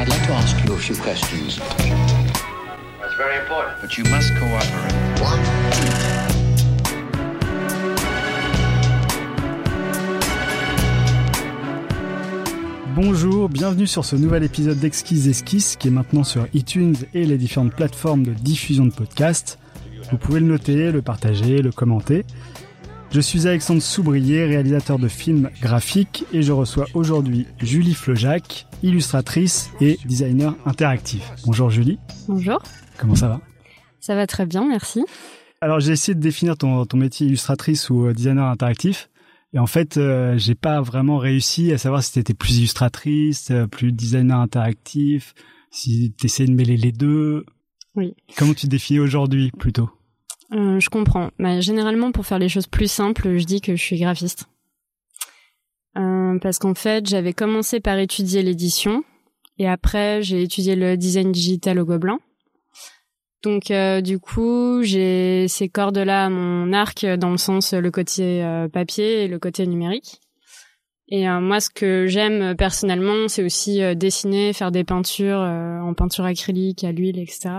I'd like to ask you a few questions. That's very important. But you must cooperate. Bonjour, bienvenue sur ce nouvel épisode d'Exquise Esquisse qui est maintenant sur iTunes et les différentes plateformes de diffusion de podcasts. Vous pouvez le noter, le partager, le commenter. Je suis Alexandre Soubrier, réalisateur de films graphiques et je reçois aujourd'hui Julie Flojac, illustratrice et designer interactif. Bonjour Julie. Bonjour. Comment ça va? Ça va très bien, merci. Alors j'ai essayé de définir ton, ton métier illustratrice ou euh, designer interactif. Et en fait, euh, j'ai pas vraiment réussi à savoir si t'étais plus illustratrice, euh, plus designer interactif, si t'essayais de mêler les deux. Oui. Comment tu te définis aujourd'hui plutôt? Euh, je comprends. Bah, généralement, pour faire les choses plus simples, je dis que je suis graphiste. Euh, parce qu'en fait, j'avais commencé par étudier l'édition et après, j'ai étudié le design digital au Gobelin. Donc, euh, du coup, j'ai ces cordes-là à mon arc dans le sens euh, le côté euh, papier et le côté numérique. Et euh, moi, ce que j'aime personnellement, c'est aussi euh, dessiner, faire des peintures euh, en peinture acrylique, à l'huile, etc.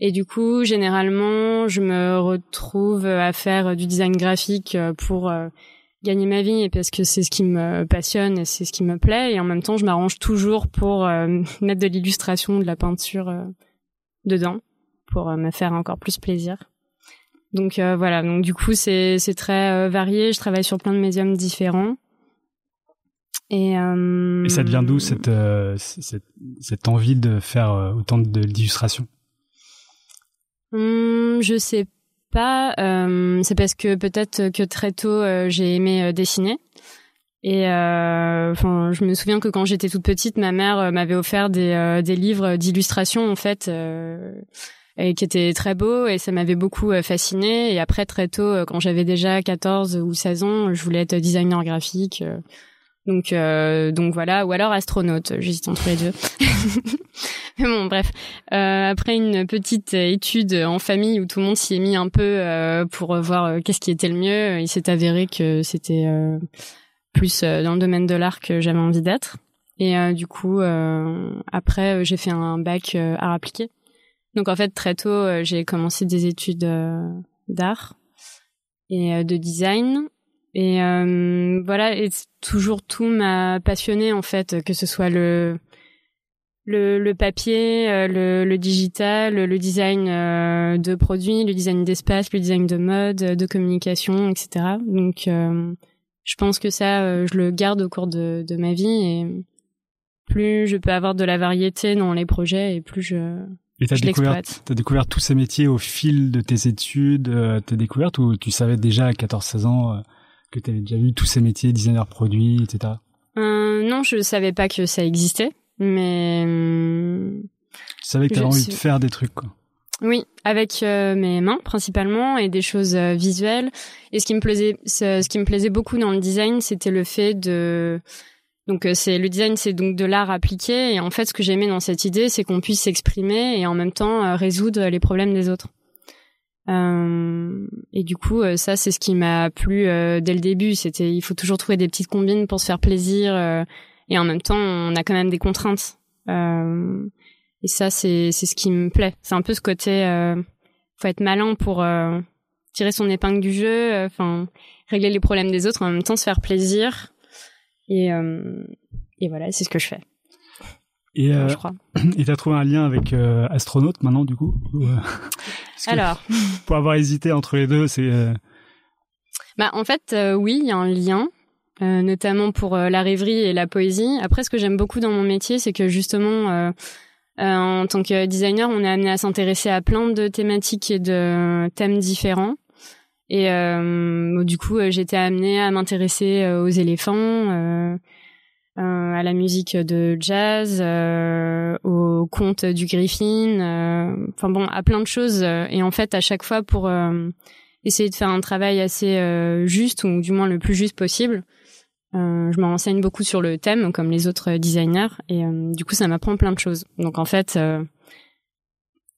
Et du coup, généralement, je me retrouve à faire du design graphique euh, pour euh, gagner ma vie et parce que c'est ce qui me passionne et c'est ce qui me plaît. Et en même temps, je m'arrange toujours pour euh, mettre de l'illustration, de la peinture euh, dedans pour euh, me faire encore plus plaisir. Donc euh, voilà, donc du coup, c'est très euh, varié. Je travaille sur plein de médiums différents. Et, euh, Et ça devient d'où cette, euh, cette, cette envie de faire euh, autant de- d'illustrations? Hum, je sais pas. euh, c'est parce que peut-être que très tôt euh, j'ai aimé euh, dessiner. Et je me souviens que quand j'étais toute petite, ma mère m'avait offert des, des livres d'illustration en fait, et qui étaient très beaux et ça m'avait beaucoup euh, fasciné. Et après très tôt, quand j'avais déjà 14 ou 16 ans, je voulais être designer graphique. Donc euh, donc voilà, ou alors astronaute. J'hésite entre les deux. Mais bon, bref. Euh, après une petite étude en famille où tout le monde s'y est mis un peu euh, pour voir euh, qu'est-ce qui était le mieux, il s'est avéré que c'était euh, plus euh, dans le domaine de l'art que j'avais envie d'être. Et euh, du coup, euh, après, j'ai fait un bac art appliqué. Donc en fait, très tôt, j'ai commencé des études d'art et de design. Et euh, voilà, et toujours tout m'a passionné en fait, que ce soit le le, le papier, euh, le, le digital, le design euh, de produits, le design d'espace, le design de mode, de communication, etc. Donc, euh, je pense que ça, euh, je le garde au cours de, de ma vie et plus je peux avoir de la variété dans les projets et plus je... Et t'as découvert, t'as découvert tous ces métiers au fil de tes études, tes découvertes, ou tu savais déjà à 14-16 ans que t'avais déjà vu tous ces métiers, designer produits, etc. Euh, non, je savais pas que ça existait, mais... Tu savais que t'avais Je envie de faire des trucs, quoi. Oui, avec euh, mes mains principalement et des choses euh, visuelles. Et ce qui me plaisait, ce, ce qui me plaisait beaucoup dans le design, c'était le fait de donc c'est le design, c'est donc de l'art appliqué. Et en fait, ce que j'aimais dans cette idée, c'est qu'on puisse s'exprimer et en même temps résoudre les problèmes des autres. Euh, et du coup, euh, ça, c'est ce qui m'a plu euh, dès le début. C'était, il faut toujours trouver des petites combines pour se faire plaisir. euh, et en même temps, on a quand même des contraintes. Euh, et ça, c'est c'est ce qui me plaît. C'est un peu ce côté, euh, faut être malin pour tirer son épingle du jeu, enfin régler les problèmes des autres, en même temps se faire plaisir. Et et voilà, c'est ce que je fais, Et euh, je crois. et t'as trouvé un lien avec euh, astronaute maintenant, du coup Ou, euh, Alors, pour avoir hésité entre les deux, c'est euh, bah en fait, euh, oui, il y a un lien. euh, notamment pour euh, la rêverie et la poésie. Après, ce que j'aime beaucoup dans mon métier, c'est que justement, euh, euh, en tant que designer, on est amené à s'intéresser à plein de thématiques et de thèmes différents. Et euh, du coup, euh, j'étais amenée à m'intéresser euh, aux éléphants, euh, euh, à la musique de jazz, euh, aux contes du Griffin, euh, enfin bon, à plein de choses. Et en fait, à chaque fois, pour euh, essayer de faire un travail assez euh, juste, ou du moins le plus juste possible, je me renseigne beaucoup sur le thème, comme les autres designers, et du coup, ça m'apprend plein de choses. Donc en fait,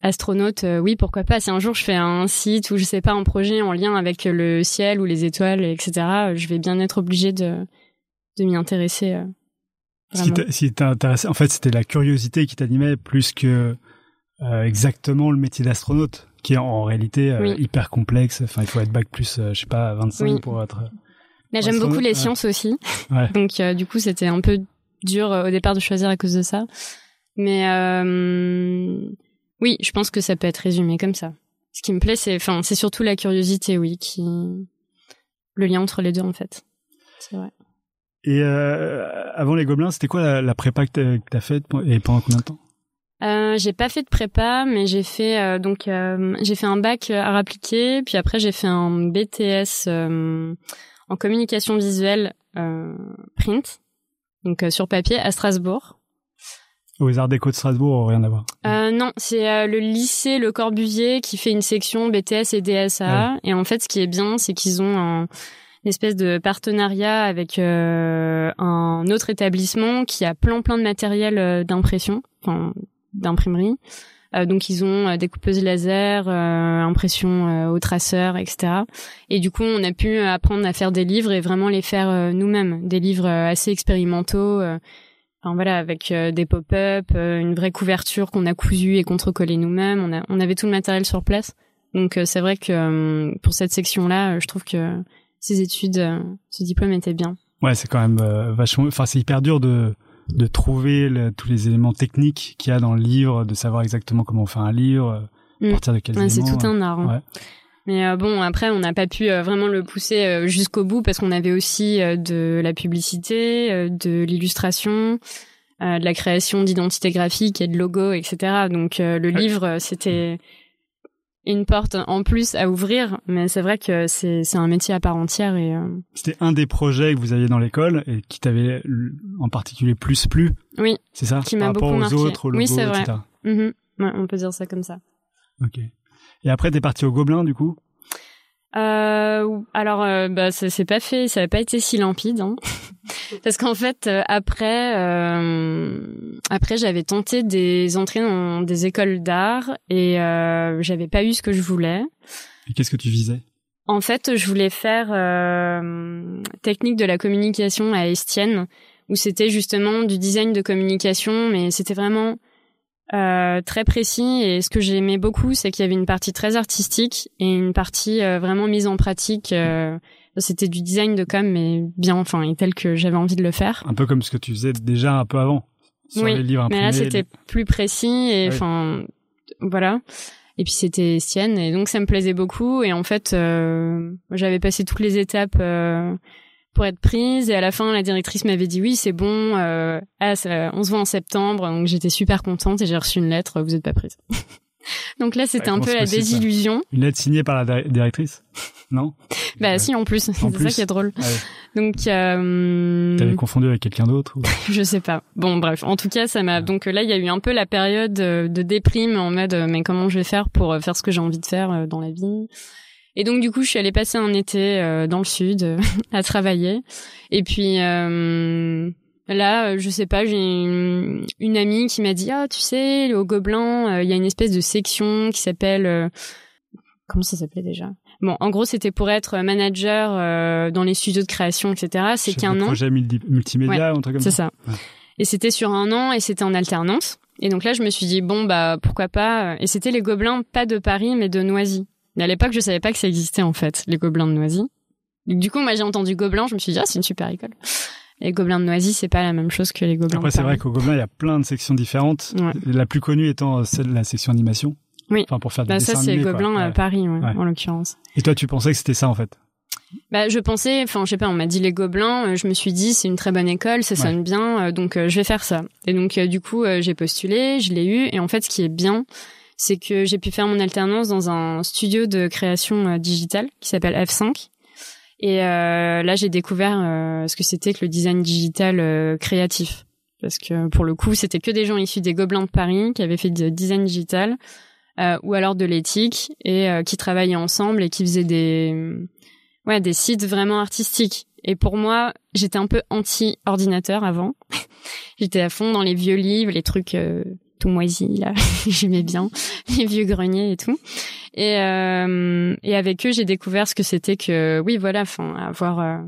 astronaute, oui, pourquoi pas. Si un jour je fais un site ou je sais pas un projet en lien avec le ciel ou les étoiles, etc., je vais bien être obligée de de m'y intéresser. Euh. Ce qui t'intéressait, en fait, c'était la curiosité qui t'animait plus que euh, exactement le métier d'astronaute, qui est en réalité euh, Oui. hyper complexe. Enfin, il faut être bac plus, euh, je sais pas, 25 Oui. pour être. Mais j'aime beaucoup les ouais. sciences aussi. Ouais. Donc euh, du coup, c'était un peu dur euh, au départ de choisir à cause de ça. Mais euh, oui, je pense que ça peut être résumé comme ça. Ce qui me plaît, c'est, enfin, c'est surtout la curiosité, oui, qui le lien entre les deux en fait. C'est vrai. Et euh, avant les Gobelins, c'était quoi la, la prépa que t'as- faite et pendant combien de temps? Euh, j'ai pas fait de prépa, mais j'ai fait euh, donc euh, j'ai fait un bac euh, art appliqué, puis après j'ai fait un BTS euh, en communication visuelle euh, print, donc euh, sur papier à Strasbourg. Aux Arts Déco de Strasbourg, rien à voir. Euh, non, c'est euh, le lycée Le Corbusier qui fait une section BTS et DSA. Et en fait, ce qui est bien, c'est qu'ils ont un, une espèce de partenariat avec euh, un autre établissement qui a plein plein de matériel euh, d'impression, enfin d'imprimerie. Euh, donc ils ont des coupeuses laser, impression au traceur, etc. Et du coup, on a pu apprendre à faire des livres et vraiment les faire nous-mêmes, des livres assez expérimentaux. Enfin voilà, avec des pop-up, une vraie couverture qu'on a cousue et contre-collée nous-mêmes. On, a, on avait tout le matériel sur place. Donc euh, c'est vrai que pour cette section-là, je trouve que ces études, euh, ce diplôme était bien. Ouais, c'est quand même euh, vachement. Enfin, c'est hyper dur de de trouver le- tous les éléments techniques qu'il y a dans le livre, de savoir exactement comment on fait un livre, euh, à Mm. partir de quels Ouais, c'est tout un art. hein. Ouais. Mais euh, bon, après, on n'a pas pu euh, vraiment le pousser euh, jusqu'au bout parce qu'on avait aussi euh, de la publicité, euh, de l'illustration, euh, de la création d'identité graphique et de logos, etc. Donc euh, le Ouais. livre, c'était une porte en plus à ouvrir, mais c'est vrai que c'est c'est un métier à part entière et euh, C'était un des projets que vous aviez dans l'école et qui t'avait en particulier plus plu. Oui, C'est ça? Qui m'a Par rapport beaucoup aux marqué. autres, Oui, c'est vrai. mhm. Ouais, on peut dire ça comme ça. Ok. Et après, t'es parti au Gobelin, du coup? Euh, alors, euh, bah, ça s'est pas fait, ça n'a pas été si limpide, hein. Parce qu'en fait, euh, après, euh, après, j'avais tenté des entrées dans des écoles d'art et euh, j'avais pas eu ce que je voulais. Et qu'est-ce que tu visais? En fait, je voulais faire euh, technique de la communication à Estienne, où c'était justement du design de communication, mais c'était vraiment euh, très précis. Et ce que j'aimais beaucoup, c'est qu'il y avait une partie très artistique et une partie euh, vraiment mise en pratique. euh, c'était du design de com, mais bien, enfin, et tel que j'avais envie de le faire. Un peu comme ce que tu faisais déjà un peu avant. Sur Oui, les livres Mais imprimés. là, c'était les- plus précis et oui. enfin, voilà. Et puis c'était Estienne et donc ça me plaisait beaucoup et en fait, euh, j'avais passé toutes les étapes euh, pour être prise et à la fin, la directrice m'avait dit oui, c'est bon, euh, ah, ça- on se voit en septembre. Donc j'étais super contente et j'ai reçu une lettre, vous êtes pas prise. donc là, c'était Ouais, un peu la désillusion. Une lettre signée par la di- directrice? Non Bah Ouais. si, en plus, c'est ça qui est drôle. Ouais. Donc euh, T'avais confondu avec quelqu'un d'autre ou... Je sais pas. Bon, bref. En tout cas, ça m'a. Donc euh, là, il y a eu un peu la période euh, de déprime en mode, mais comment je vais faire pour faire ce que j'ai envie de faire dans la vie? Et donc du coup, je suis allée passer un été dans le sud à travailler. Et puis euh, là, je sais pas, j'ai une, une amie qui m'a dit, ah, tu sais, au Gobelin, euh, il y a une espèce de section qui s'appelle. euh, Comment ça s'appelait déjà? Bon, en gros, c'était pour être manager euh, dans les studios de création, etc. C'est qu'un an. projet multi- multimédia ou un truc comme C'est ça ça. Ouais. Et c'était sur un an et c'était en alternance. Et donc là, je me suis dit bon bah pourquoi pas. Et c'était les Gobelins, pas de Paris mais de Noisy. À l'époque, je savais pas que ça existait en fait, les Gobelins de Noisy. Du coup, moi j'ai entendu Gobelins, je me suis dit ah c'est une super école. Les Gobelins de Noisy, c'est pas la même chose que les Gobelins. Après, c'est vrai qu'au Gobelin, il y a plein de sections différentes. Ouais. La plus connue étant euh, celle de la section animation. Oui. Enfin, pour faire des Bah dessins ça c'est quoi. Gobelins euh, Ouais. Paris ouais, Ouais. en l'occurrence. Et toi, tu pensais que c'était ça, en fait? Bah, je pensais, enfin, je sais pas, on m'a dit les Gobelins, euh, je me suis dit c'est une très bonne école, ça sonne bien, euh, donc euh, je vais faire ça. Et donc euh, du coup, euh, j'ai postulé, je l'ai eu, et en fait, ce qui est bien, c'est que j'ai pu faire mon alternance dans un studio de création digitale qui s'appelle F5. Et là, j'ai découvert ce que c'était que le design digital créatif. Parce que pour le coup, c'était que des gens issus des Gobelins de Paris qui avaient fait du design digital euh, ou alors de l'éthique et euh, qui travaillaient ensemble et qui faisaient des ouais des sites vraiment artistiques. Et pour moi, j'étais un peu anti ordinateur avant. j'étais à fond dans les vieux livres, les trucs euh, tout moisis là, j'aimais bien les vieux greniers et tout. Et euh, et avec eux, j'ai découvert ce que c'était que oui voilà, enfin avoir euh,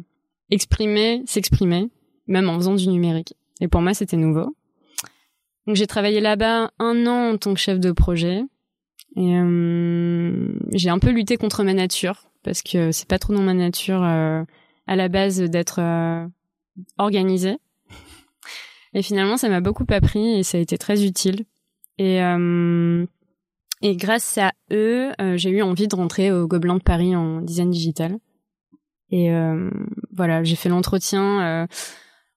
exprimé, s'exprimer, même en faisant du numérique. Et pour moi, c'était nouveau. Donc j'ai travaillé là-bas un an en tant que chef de projet. Et euh, j'ai un peu lutté contre ma nature parce que c'est pas trop dans ma nature euh, à la base d'être euh, organisée. Et finalement, ça m'a beaucoup appris et ça a été très utile. Et euh, et grâce à eux, j'ai eu envie de rentrer au Gobelin de Paris en design digital. Et euh, voilà, j'ai fait l'entretien.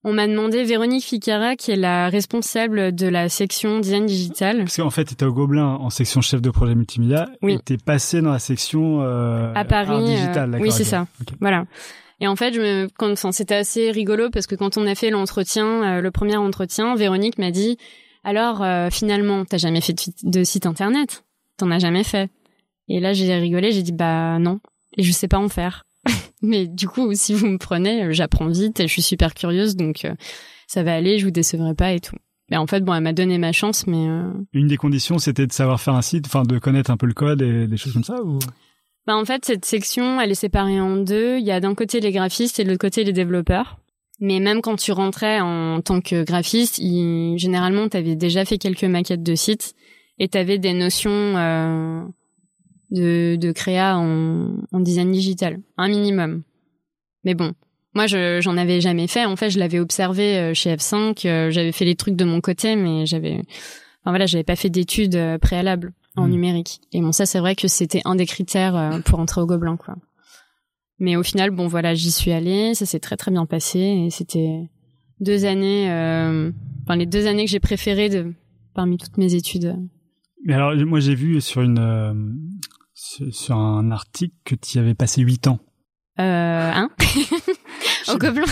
On m'a demandé Véronique Ficara, qui est la responsable de la section design digital. Parce qu'en fait, tu étais au Gobelin en section chef de projet multimédia Oui. et t'es passé dans la section euh, À Paris, art euh, digital. oui, c'est ça. Voilà. Et en fait, je me, quand, enfin, c'était assez rigolo parce que quand on a fait l'entretien, euh, le premier entretien, Véronique m'a dit alors euh, finalement, t'as jamais fait de, de site internet? T'en as jamais fait? Et là, j'ai rigolé, j'ai dit bah non, et je sais pas en faire. Mais du coup, si vous me prenez, euh, j'apprends vite et je suis super curieuse, donc euh, ça va aller, je vous décevrai pas et tout. Mais en fait, bon, elle m'a donné ma chance, mais euh, Une des conditions, c'était de savoir faire un site, enfin de connaître un peu le code et des choses comme ça ou? Bah en fait, cette section, elle est séparée en deux. Il y a d'un côté les graphistes et de l'autre côté les développeurs. Mais même quand tu rentrais en tant que graphiste, il... généralement, tu avais déjà fait quelques maquettes de sites et tu avais des notions euh, de, de créa en, en design digital, un minimum. Mais bon, moi, je j'en avais jamais fait. En fait, je l'avais observé euh, chez F5. euh, j'avais fait les trucs de mon côté, mais j'avais, enfin voilà, j'avais pas fait d'études euh, préalables en Mm. numérique. Et bon, ça, c'est vrai que c'était un des critères pour entrer au Gobelin, quoi. Mais au final, bon, voilà, j'y suis allée. Ça s'est très très bien passé et c'était deux années, euh, enfin les deux années que j'ai préférées de parmi toutes mes études. Mais alors, moi, j'ai vu sur une euh, sur un article que tu y avais passé 8 ans. Euh, hein Au Gobelin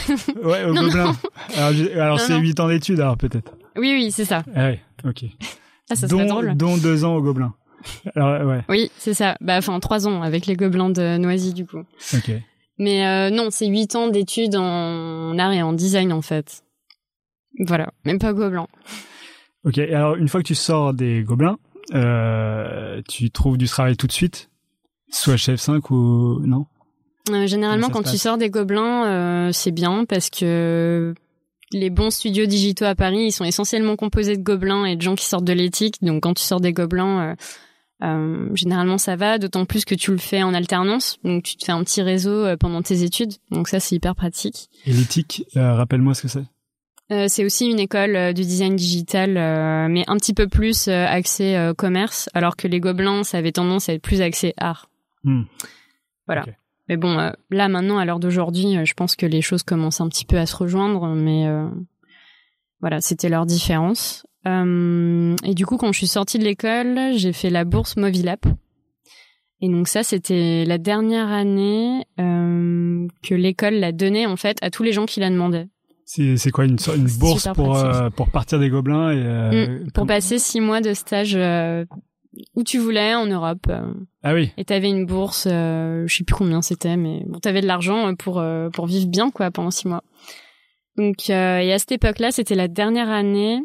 Ouais, au Non, Gobelin. Alors, c'est non. 8 ans d'études, alors peut-être. Oui, oui, c'est ça. Ah ouais, ok. Ah, ça dont, serait drôle. dont deux ans au Gobelin. Alors, ouais, Oui, c'est ça. Bah, enfin, trois ans avec les Gobelins de Noisy, du coup. ok. Mais euh, non, c'est huit ans d'études en art et en design, en fait. Voilà, même pas Gobelin. Ok, alors une fois que tu sors des Gobelins, euh, tu trouves du travail tout de suite? Soit chef 5 ou... Non? Euh, généralement, quand tu sors des Gobelins, euh, c'est bien parce que les bons studios digitaux à Paris, ils sont essentiellement composés de Gobelins et de gens qui sortent de l'éthique. Donc, quand tu sors des Gobelins, généralement, ça va. D'autant plus que tu le fais en alternance. Donc, tu te fais un petit réseau pendant tes études. Donc, ça, c'est hyper pratique. Et l'éthique, rappelle-moi ce que c'est. Euh, c'est aussi une école euh, du design digital, euh, mais un petit peu plus euh, axée euh, commerce, alors que les Gobelins, ça avait tendance à être plus axé art. Hmm. Voilà. Mais bon, euh, là maintenant, à l'heure d'aujourd'hui, je pense que les choses commencent un petit peu à se rejoindre, mais euh, voilà, c'était leur différence. Euh, et du coup, quand je suis sortie de l'école, j'ai fait la bourse Movilap. Et donc ça, c'était la dernière année euh, que l'école l'a donnée en fait à tous les gens qui la demandaient. C'est quoi une, une bourse pour, euh, pour partir des Gobelins et, euh, Mm, pour comme- passer six mois de stage euh, où tu voulais en Europe. euh. Ah oui, Et t'avais une bourse, euh, je sais plus combien c'était, mais bon, t'avais de l'argent pour pour vivre bien quoi pendant six mois. Donc euh, et à cette époque-là, c'était la dernière année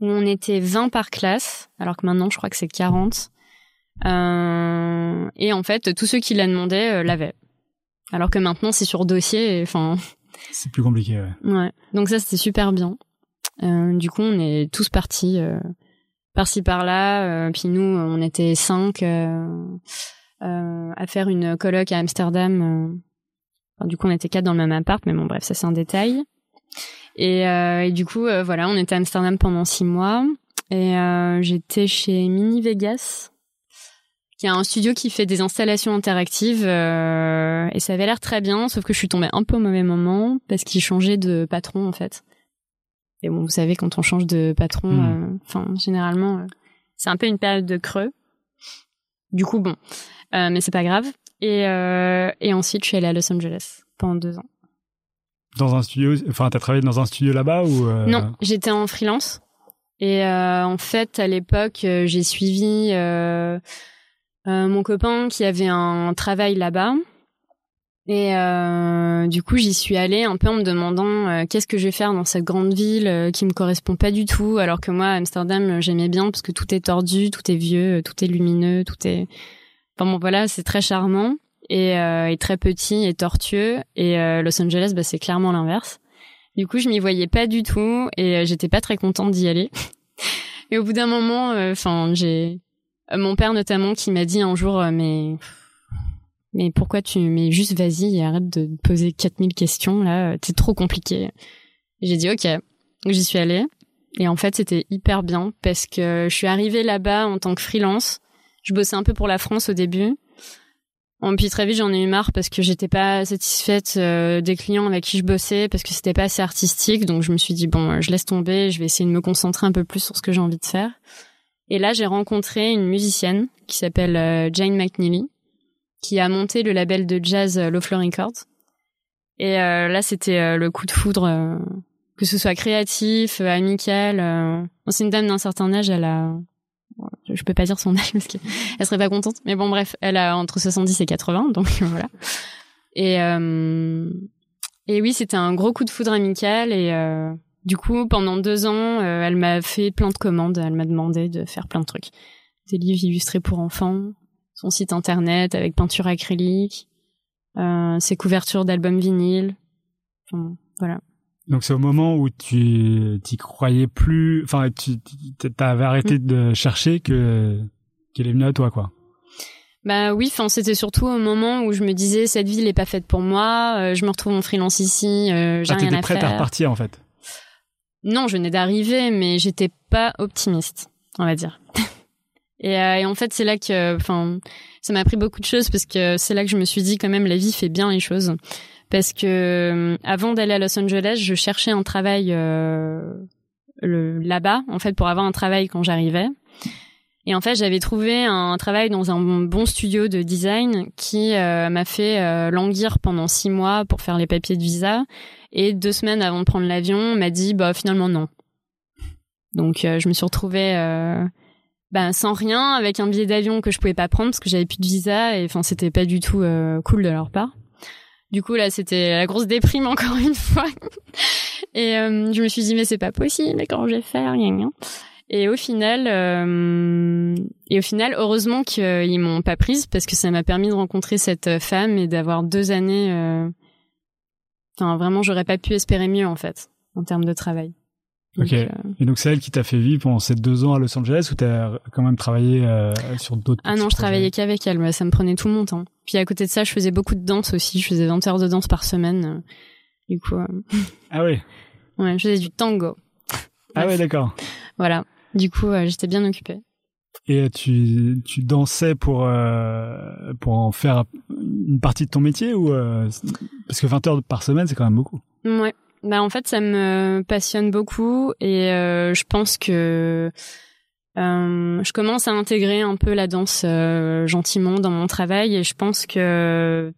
où on était 20 par classe, alors que maintenant je crois que c'est 40. Euh, et en fait, tous ceux qui la demandaient l'avaient. Alors que maintenant c'est sur dossier. Enfin, c'est plus compliqué. Ouais. Ouais. Donc ça, c'était super bien. Euh, du coup, on est tous partis euh, par-ci par-là. euh, puis nous, on était cinq à faire une coloc à Amsterdam. du coup, on était quatre dans le même appart, mais bon, bref, ça c'est un détail. Et, du coup, voilà, on était à Amsterdam pendant six mois. Et j'étais chez Mini Vegas, qui est un studio qui fait des installations interactives. euh, et ça avait l'air très bien, sauf que je suis tombée un peu au mauvais moment parce qu'il changeait de patron en fait. Et bon, vous savez, quand on change de patron, Hmm. euh, enfin, généralement, euh, c'est un peu une période de creux. Du coup, bon, mais c'est pas grave. Et, et ensuite, je suis allée à Los Angeles pendant deux ans. Dans un studio, enfin, t'as travaillé dans un studio là-bas ou Non, j'étais en freelance. Et en fait, à l'époque, j'ai suivi mon copain qui avait un travail là-bas. Et euh, du coup, j'y suis allée un peu en me demandant euh, qu'est-ce que je vais faire dans cette grande ville euh, qui me correspond pas du tout. Alors que moi, Amsterdam, euh, j'aimais bien parce que tout est tordu, tout est vieux, euh, tout est lumineux, tout est. Enfin bon, voilà, c'est très charmant et, euh, et très petit et tortueux. Et euh, Los Angeles, bah, c'est clairement l'inverse. Du coup, je m'y voyais pas du tout et euh, j'étais pas très contente d'y aller. et au bout d'un moment, enfin, j'ai mon père notamment qui m'a dit un jour, mais mais pourquoi tu mais juste vas-y et arrête de poser 4000 questions là, c'est trop compliqué. J'ai dit OK. J'y suis allée et en fait, c'était hyper bien parce que je suis arrivée là-bas en tant que freelance. Je bossais un peu pour la France au début. En puis très vite, j'en ai eu marre parce que j'étais pas satisfaite euh, des clients avec qui je bossais parce que c'était pas assez artistique. Donc je me suis dit bon, je laisse tomber, je vais essayer de me concentrer un peu plus sur ce que j'ai envie de faire. Et là, j'ai rencontré une musicienne qui s'appelle euh, Jane McNeely, qui a monté le label de jazz euh, Low Floor Records. Et là, c'était le coup de foudre que ce soit créatif, euh, amical. Euh... C'est une dame d'un certain âge, elle a, je peux pas dire son âge parce qu'elle serait pas contente, mais bon bref, elle a entre 70 et 80, donc voilà. Et euh... et oui, c'était un gros coup de foudre amical et euh... du coup pendant deux ans, euh, elle m'a fait plein de commandes, elle m'a demandé de faire plein de trucs, des livres illustrés pour enfants, son site internet avec peinture acrylique, euh, ses couvertures d'albums vinyles, enfin, voilà. Donc c'est au moment où tu t'y croyais plus, enfin tu avais arrêté mm. de chercher que qu'elle est venue à toi quoi. Bah oui, enfin c'était surtout au moment où je me disais cette ville n'est pas faite pour moi, euh, je me retrouve en freelance ici, euh, j'ai ah, rien à prête à repartir en fait. Non, je venais d'arriver, mais j'étais pas optimiste, on va dire. et, euh, et en fait c'est là que, enfin, ça m'a appris beaucoup de choses parce que c'est là que je me suis dit quand même la vie fait bien les choses parce que euh, avant d'aller à Los Angeles, je cherchais un travail euh, là-bas, en fait, pour avoir un travail quand j'arrivais. Et en fait, j'avais trouvé un travail dans un bon studio de design qui euh, m'a fait euh, languir pendant six mois pour faire les papiers de visa. Et deux semaines avant de prendre l'avion, m'a dit bah finalement non. Donc je me suis retrouvée bah, sans rien, avec un billet d'avion que je pouvais pas prendre parce que j'avais plus de visa. Et enfin, c'était pas du tout cool de leur part. Du coup là c'était la grosse déprime encore une fois. et euh, je me suis dit mais c'est pas possible, comment je vais faire? Et au final, euh, et au final, heureusement qu'ils m'ont pas prise parce que ça m'a permis de rencontrer cette femme et d'avoir deux années. Euh, enfin, vraiment, j'aurais pas pu espérer mieux en fait en termes de travail ok. Euh, et donc c'est elle qui t'a fait vivre pendant ces deux ans à Los Angeles ou t'as quand même travaillé euh, sur d'autres Ah non, je travaillais qu'avec elle, mais ça me prenait tout mon temps. Puis à côté de ça, je faisais beaucoup de danse aussi. Je faisais 20 heures de danse par semaine. Euh, du coup. Ah oui. Ouais, je faisais du tango. Ah ouais, d'accord. Voilà. Du coup, j'étais bien occupée. Et tu, tu dansais pour pour en faire une partie de ton métier ou parce que 20 heures par semaine c'est quand même beaucoup. Ouais, bah en fait ça me passionne beaucoup et euh, je pense que euh, je commence à intégrer un peu la danse euh, gentiment dans mon travail et je pense que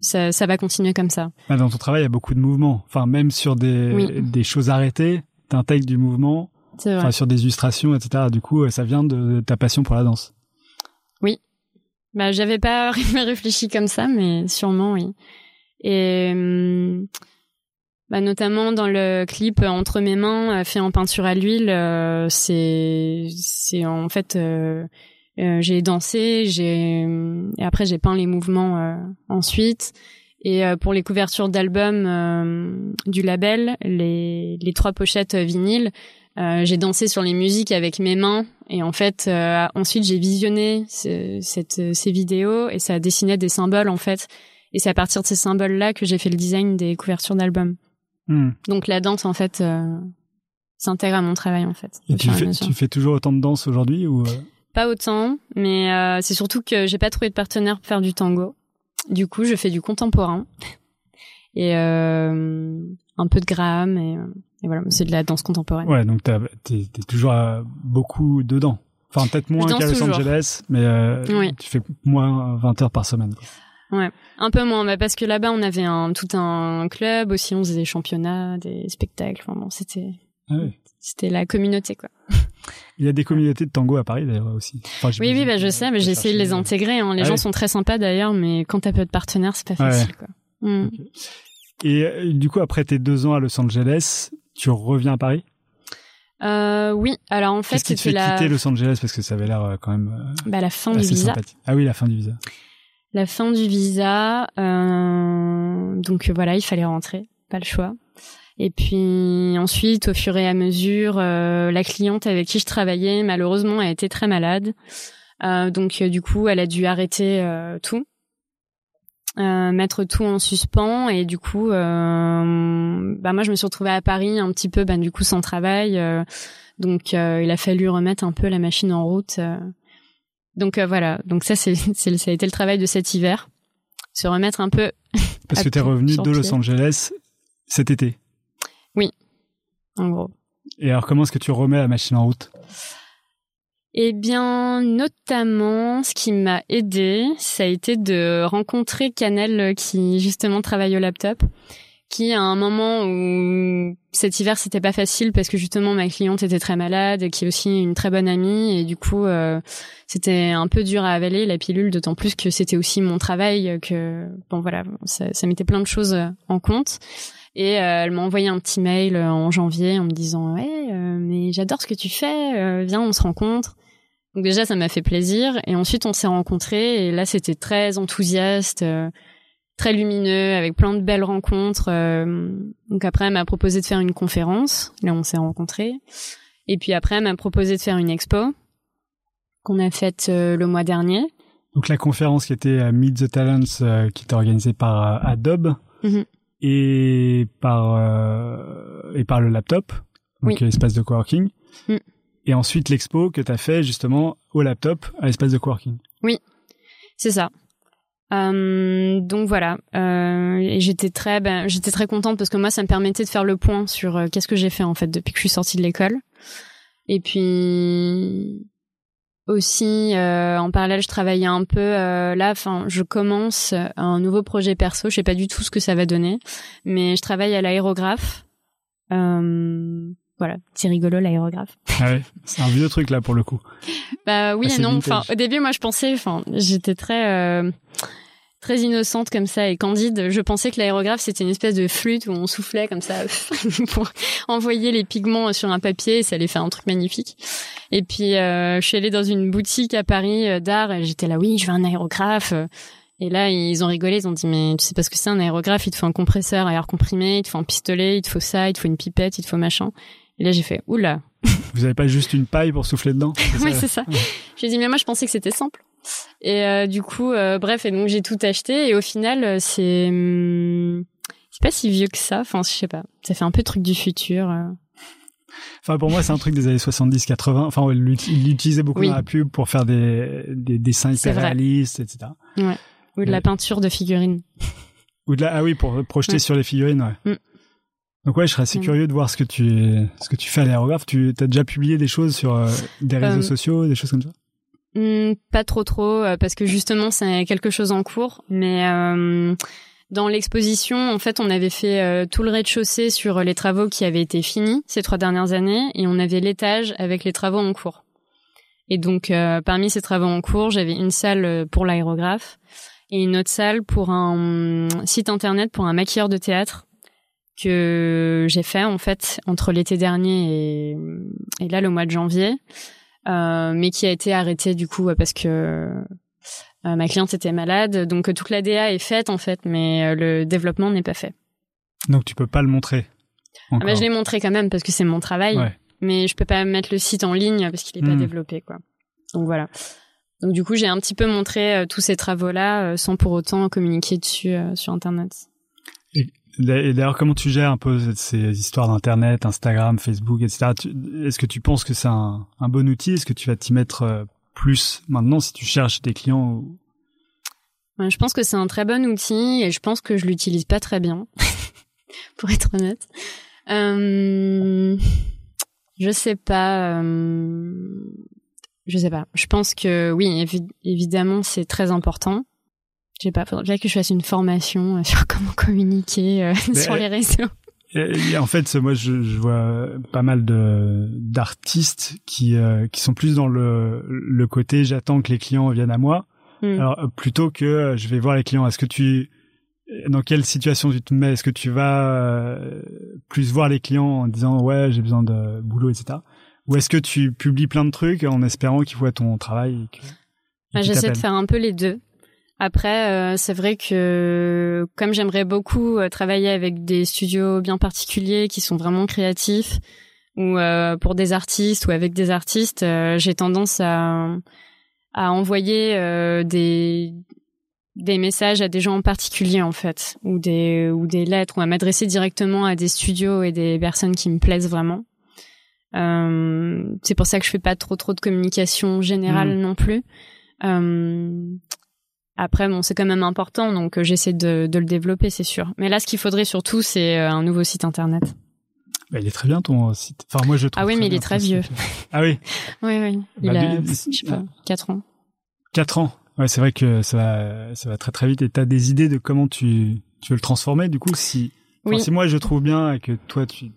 ça, ça va continuer comme ça. Bah, dans ton travail, il y a beaucoup de mouvements. Enfin, même sur des, des choses arrêtées, t'intègres du mouvement. Enfin, sur des illustrations, etc. Du coup, ça vient de ta passion pour la danse. Oui. Bah, j'avais pas réfléchi comme ça, mais sûrement, oui. Et hum, bah, notamment dans le clip Entre mes mains, euh, fait en peinture à l'huile, euh, c'est c'est en fait euh, j'ai dansé, j'ai et après j'ai peint les mouvements ensuite. Et pour les couvertures d'albums du label, les, les trois pochettes vinyles, j'ai dansé sur les musiques avec mes mains. Et en fait, ensuite j'ai visionné cette, ces vidéos et ça dessinait des symboles en fait. Et c'est à partir de ces symboles-là que j'ai fait le design des couvertures d'albums. Hmm. Donc la danse, en fait, euh, s'intègre à mon travail, en fait. Et tu fais, tu fais toujours autant de danse aujourd'hui ou euh? Pas autant, mais euh, c'est surtout que j'ai pas trouvé de partenaire pour faire du tango. Du coup, je fais du contemporain et un peu de Graham et, et voilà, c'est de la danse contemporaine. Ouais, donc t'es es toujours beaucoup dedans. Enfin, peut-être moins qu'à Los Angeles, mais tu fais moins 20 heures par semaine. Ouais, un peu moins, mais parce que là-bas on avait un tout un club aussi, on faisait des championnats, des spectacles. Enfin bon, c'était ah c'était la communauté quoi. Il y a des communautés de tango à Paris d'ailleurs aussi. oui oui, bah je sais, mais j'ai essayé de les intégrer. Hein. Les ah gens sont très sympas d'ailleurs, mais quand t'as peu de partenaires, c'est pas facile quoi. Mm. Et euh, du coup, après tes deux ans à Los Angeles, tu reviens à Paris? Euh, oui, alors en fait, c'était qui te fait la... quitter Los Angeles? Parce que ça avait l'air euh, quand même. Euh, bah la fin du visa. Ah oui, la fin du visa la fin du visa. Euh, donc voilà, il fallait rentrer, pas le choix. Et puis ensuite, au fur et à mesure, la cliente avec qui je travaillais, malheureusement, a été très malade. donc du coup, elle a dû arrêter tout. Euh, mettre tout en suspens et du coup euh, bah moi je me suis retrouvée à Paris un petit peu bah, du coup sans travail euh, donc euh, il a fallu remettre un peu la machine en route donc voilà. Donc ça c'est ça a été le travail de cet hiver. Se remettre un peu parce que tu es revenu de Los Angeles cet été. Oui. En gros. Et alors comment est-ce que tu remets la machine en route? Eh bien, notamment, ce qui m'a aidé, ça a été de rencontrer Canel qui justement travaille au laptop, qui à un moment où cet hiver c'était pas facile parce que justement ma cliente était très malade, qui est aussi une très bonne amie et du coup euh, c'était un peu dur à avaler la pilule, d'autant plus que c'était aussi mon travail, que bon voilà, ça, ça mettait plein de choses en compte. Et euh, elle m'a envoyé un petit mail en janvier en me disant ouais euh, mais j'adore ce que tu fais, viens on se rencontre. Donc déjà, ça m'a fait plaisir. Et ensuite, on s'est rencontrés. Et là, c'était très enthousiaste, euh, très lumineux, avec plein de belles rencontres. Euh. donc après, elle m'a proposé de faire une conférence. Là, on s'est rencontrés. Et puis après, elle m'a proposé de faire une expo qu'on a faite euh, le mois dernier. Donc la conférence qui était Meet the Talents, qui était organisée par Adobe mm-hmm. et par et par le laptop, donc l'espace de coworking. Mm et ensuite l'expo que tu as fait justement au laptop à l'espace de coworking. Oui, c'est ça. Euh, donc voilà, euh, j'étais très, ben, j'étais très contente parce que moi, ça me permettait de faire le point sur euh, qu'est-ce que j'ai fait en fait depuis que je suis sortie de l'école. Et puis aussi, euh, en parallèle, je travaillais un peu euh, là. Enfin, je commence un nouveau projet perso. Je sais pas du tout ce que ça va donner, mais je travaille à l'aérographe. Euh, voilà, c'est rigolo l'aérographe. Ah ouais, c'est un vieux truc là pour le coup. bah oui et non. Enfin, au début, moi, je pensais, enfin, j'étais très euh, très innocente comme ça et candide. Je pensais que l'aérographe c'était une espèce de flûte où on soufflait comme ça pour envoyer les pigments sur un papier et ça allait faire un truc magnifique. Et puis euh, je suis allée dans une boutique à Paris euh, d'art et j'étais là, oui, je veux un aérographe. Et là, ils ont rigolé, ils ont dit, mais tu sais pas ce que c'est un aérographe, il te faut un compresseur à air comprimé, il te faut un pistolet, il te faut ça, il te faut une pipette, il te faut machin. Et là, j'ai fait, oula. Vous avez pas juste une paille pour souffler dedans Oui, c'est ça. J'ai dit, mais moi, je pensais que c'était simple. Et euh, du coup, euh, bref, et donc j'ai tout acheté. Et au final, euh, c'est hum, c'est pas si vieux que ça. Enfin, je sais pas. Ça fait un peu truc du futur. Enfin, pour moi, c'est un truc des années 70-80. Enfin, il l'utilisait beaucoup dans la pub pour faire des, des dessins hyper réalistes, etc. Ouais. Ou de la peinture de figurines. Ou de la, ah oui, pour projeter sur les figurines, ouais. Mm. Donc ouais, je serais assez mm. curieux de voir ce que tu ce que tu fais à l'aérographe. Tu as déjà publié des choses sur euh, des réseaux euh, sociaux, des choses comme ça? Hmm, Pas trop trop, euh, parce que justement c'est quelque chose en cours. Mais dans l'exposition, en fait, on avait fait tout le rez-de-chaussée sur les travaux qui avaient été finis ces trois dernières années, et on avait l'étage avec les travaux en cours. Et donc parmi ces travaux en cours, j'avais une salle pour l'aérographe et une autre salle pour un site internet pour un maquilleur de théâtre que j'ai fait en fait entre l'été dernier et, là le mois de janvier, euh, mais qui a été arrêté du coup parce que euh, ma cliente était malade, donc toute la DA est faite en fait, mais euh, le développement n'est pas fait. Donc tu peux pas le montrer. Ah bah, je l'ai montré quand même parce que c'est mon travail, mais je peux pas mettre le site en ligne parce qu'il est pas hmm. développé quoi. Donc voilà. Donc du coup j'ai un petit peu montré tous ces travaux là sans pour autant communiquer dessus sur internet. Et d'ailleurs, comment tu gères un peu ces histoires d'Internet, Instagram, Facebook, etc. Est-ce que tu penses que c'est un, bon outil? Est-ce que tu vas t'y mettre euh, plus maintenant si tu cherches des clients Je pense que c'est un très bon outil et je pense que je l'utilise pas très bien, pour être honnête. Euh, je sais pas. Euh, je sais pas. Je pense que oui, évidemment, c'est très important je sais pas, faudrait bien que je fasse une formation euh, sur comment communiquer euh, sur les réseaux. en fait, moi, je, vois pas mal de d'artistes qui euh, qui sont plus dans le le côté j'attends que les clients viennent à moi. Hmm. Alors plutôt que je vais voir les clients. Est-ce que tu dans quelle situation tu te mets? Est-ce que tu vas plus voir les clients en disant ouais j'ai besoin de boulot etc. Ou est-ce que tu publies plein de trucs en espérant qu'ils voient ton travail bah, J'essaie de faire un peu les deux. Après, euh, c'est vrai que comme j'aimerais beaucoup euh, travailler avec des studios bien particuliers qui sont vraiment créatifs, ou euh, pour des artistes ou avec des artistes, j'ai tendance à, à envoyer des des messages à des gens en particulier en fait, ou des ou des lettres, ou à m'adresser directement à des studios et des personnes qui me plaisent vraiment. c'est pour ça que je fais pas trop trop de communication générale mmh. non plus. Après, bon, c'est quand même important, donc euh, j'essaie de, de, le développer, c'est sûr. Mais là, ce qu'il faudrait surtout, c'est euh, un nouveau site internet. Bah, il est très bien ton site. Enfin, moi, je trouve. Ah oui, mais il est très vieux. Ah oui. oui, oui. Il bah, a, je sais pas, quatre ans. Quatre ans. Ouais, c'est vrai que ça va, ça va très très vite. Et t'as des idées de comment tu, tu veux le transformer, du coup, si, oui. si moi je trouve bien et que toi tu,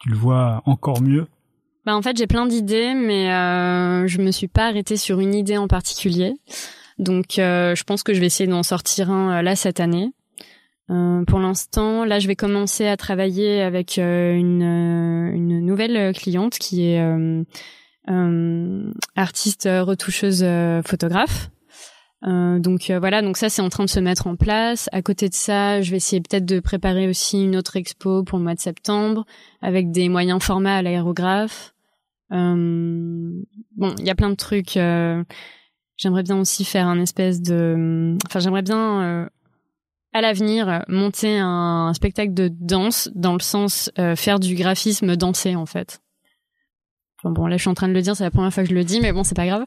tu le vois encore mieux? Bah en fait, j'ai plein d'idées, mais euh, je me suis pas arrêtée sur une idée en particulier. Donc euh, je pense que je vais essayer d'en sortir un euh, là cette année. Euh, pour l'instant, là, je vais commencer à travailler avec une, nouvelle cliente qui est artiste retoucheuse photographe. donc voilà, donc ça c'est en train de se mettre en place. À côté de ça, je vais essayer peut-être de préparer aussi une autre expo pour le mois de septembre avec des moyens formats à l'aérographe. bon, il y a plein de trucs. J'aimerais bien aussi faire un espèce de, enfin j'aimerais bien euh, à l'avenir monter un, spectacle de danse dans le sens euh, faire du graphisme dansé en fait. Bon, là je suis en train de le dire, c'est la première fois que je le dis, mais bon c'est pas grave.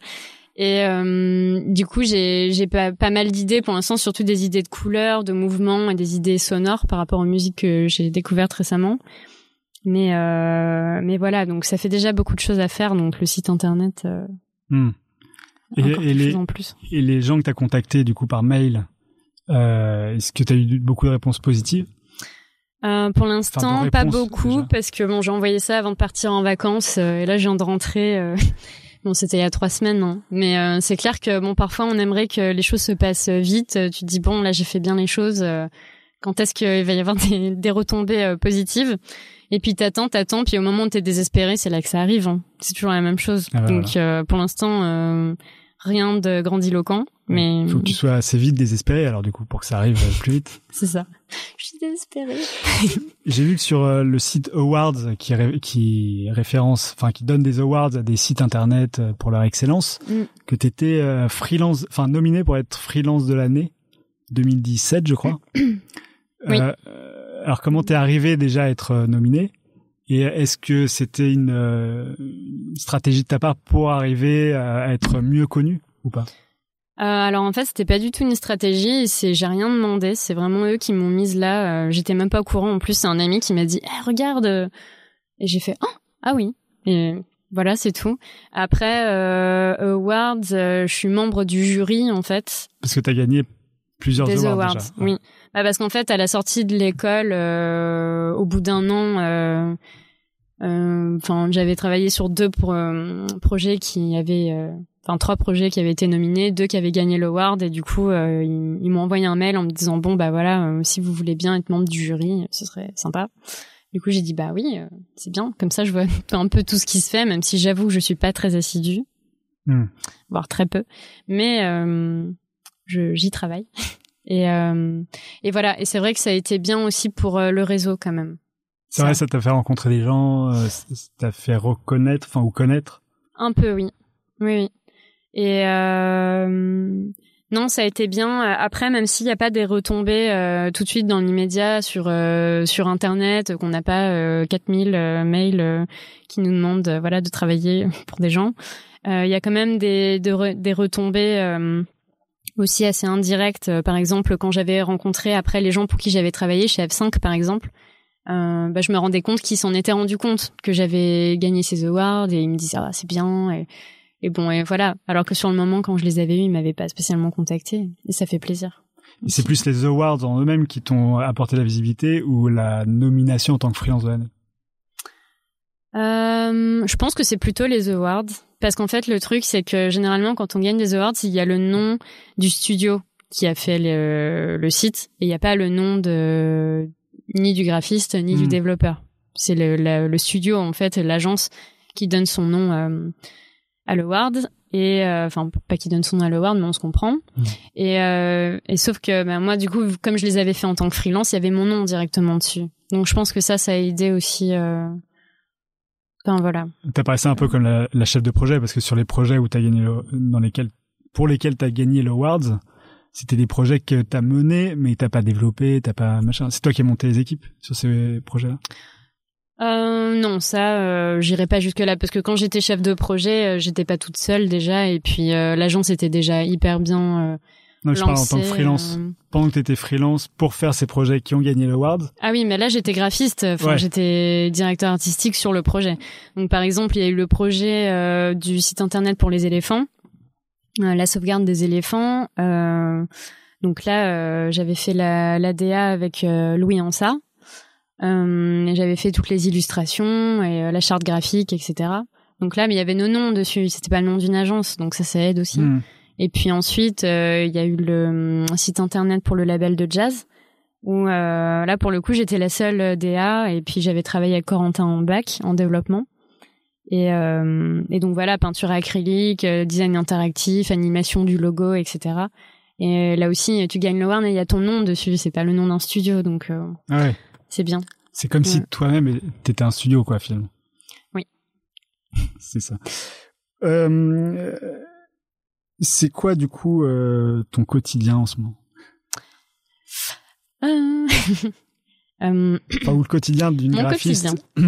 Et euh, du coup j'ai j'ai pas, mal d'idées pour l'instant, surtout des idées de couleurs, de mouvements et des idées sonores par rapport aux musiques que j'ai découvertes récemment. Mais mais voilà, donc ça fait déjà beaucoup de choses à faire, donc le site internet. Hmm. Et, les, et les gens que tu as contactés du coup par mail, euh, est-ce que tu as eu beaucoup de réponses positives? Euh, pour l'instant, pas beaucoup parce que bon, j'ai envoyé ça avant de partir en vacances euh, et là, je viens de rentrer. Euh, bon, c'était il y a trois semaines, non Mais c'est clair que bon, parfois, on aimerait que les choses se passent vite. Tu te dis bon, là, j'ai fait bien les choses. quand est-ce qu'il va y avoir des, des retombées positives? Et puis t'attends, t'attends, puis au moment où t'es désespéré, c'est là que ça arrive. Hein. C'est toujours la même chose. Ah bah Donc pour l'instant, rien de grandiloquent. Mais il faut que tu sois assez vite désespéré alors du coup pour que ça arrive plus vite. c'est ça. Je suis désespérée. J'ai vu que sur euh, le site Awards qui qui référence, enfin qui donne des awards à des sites internet pour leur excellence, mm. que tu étais freelance, enfin nominé pour être freelance de l'année 2017, je crois. oui. Alors comment t'es arrivé déjà à être euh, nominé? Et est-ce que c'était une, euh, stratégie de ta part pour arriver à être mieux connu ou pas? Euh, alors en fait, c'était pas du tout une stratégie. C'est j'ai rien demandé. C'est vraiment eux qui m'ont mise là. J'étais même pas au courant. En plus, c'est un ami qui m'a dit eh, "Regarde." Et j'ai fait "Oh, ah oui." Et voilà, c'est tout. Après euh, awards, je suis membre du jury en fait. Parce que t'as gagné plusieurs Des awards, oui. Bah parce qu'en fait, à la sortie de l'école, euh, au bout d'un an, euh, euh, enfin, j'avais travaillé sur deux projets qui avaient, enfin trois projets qui avaient été nominés, deux qui avaient gagné l'award, et du coup, ils, m'ont envoyé un mail en me disant bon bah voilà, si vous voulez bien être membre du jury, ce serait sympa. Du coup, j'ai dit bah oui, c'est bien. Comme ça, je vois un peu tout ce qui se fait, même si j'avoue que je suis pas très assidue, hmm. voire très peu, mais j'y travaille. Et, euh, et voilà. Et c'est vrai que ça a été bien aussi pour euh, le réseau quand même. C'est vrai, ça t'a fait rencontrer des gens, euh, ça t'a fait reconnaître, enfin ou connaître? Un peu, oui, oui. oui. Et euh, non, ça a été bien. Après, même s'il n'y a pas des retombées euh, tout de suite dans l'immédiat sur euh, sur Internet, qu'on n'a pas euh, 4000 mails qui nous demandent voilà de travailler pour des gens, il y a quand même des des retombées aussi assez indirect. Euh, par exemple, quand j'avais rencontré après les gens pour qui j'avais travaillé chez F5, par exemple, euh, bah, je me rendais compte qu'ils s'en étaient rendu compte que j'avais gagné ces awards et ils me disaient ah c'est bien et, et, bon et voilà. Alors que sur le moment quand je les avais eus, ils m'avaient pas spécialement contacté et ça fait plaisir. C'est plus les awards en eux-mêmes qui t'ont apporté la visibilité ou la nomination en tant que freelance de l'année? Je pense que c'est plutôt les awards parce qu'en fait, le truc, c'est que généralement, quand on gagne des awards, il y a le nom du studio qui a fait le, site et il n'y a pas le nom de ni du graphiste ni du hmm. développeur. C'est le, le, studio, en fait, l'agence qui donne son nom euh, à l'award. et enfin pas qu'il donne son nom à l'award, mais on se comprend. Et, et sauf que bah, moi, du coup, comme je les avais fait en tant que freelance, il y avait mon nom directement dessus. Donc je pense que ça, ça a aidé aussi. Enfin voilà. T'apparaissais un peu comme la, la, chef de projet parce que sur les projets où t'as gagné le, dans lesquels pour lesquels t'as gagné l'Awards, c'était des projets que t'as menés mais t'as pas développé, t'as pas machin. C'est toi qui as monté les équipes sur ces projets-là? Euh, non, ça, euh, j'irai pas jusque là parce que quand j'étais chef de projet, euh, j'étais pas toute seule déjà et puis euh, l'agence était déjà hyper bien non, je parle en tant que freelance. Euh. Pendant que tu étais freelance pour faire ces projets qui ont gagné l'award. Ah oui, mais là j'étais graphiste, enfin j'étais directeur artistique sur le projet. Donc par exemple, il y a eu le projet euh, du site internet pour les éléphants, euh, la sauvegarde des éléphants. donc là, j'avais fait la l'ADA avec Louis Ansa. j'avais fait toutes les illustrations et la charte graphique, etc. Donc là, mais il y avait nos noms dessus. C'était pas le nom d'une agence, donc ça, ça aide aussi. Hmm. Et puis ensuite, euh, il y a eu le hum, site internet pour le label de jazz, où euh, là, pour le coup, j'étais la seule euh, DA, et puis j'avais travaillé avec Corentin en bac, en développement. Et, euh, et donc voilà, peinture acrylique, design interactif, animation du logo, etc. Et là aussi, tu gagnes le Warn et il y a ton nom dessus, c'est pas le nom d'un studio, donc ah ouais. c'est bien. C'est comme si toi-même t'étais un studio, quoi, finalement. Oui. c'est ça. Euh, c'est quoi du coup euh, ton quotidien en ce moment? Euh... euh enfin, ou le quotidien d'une graphiste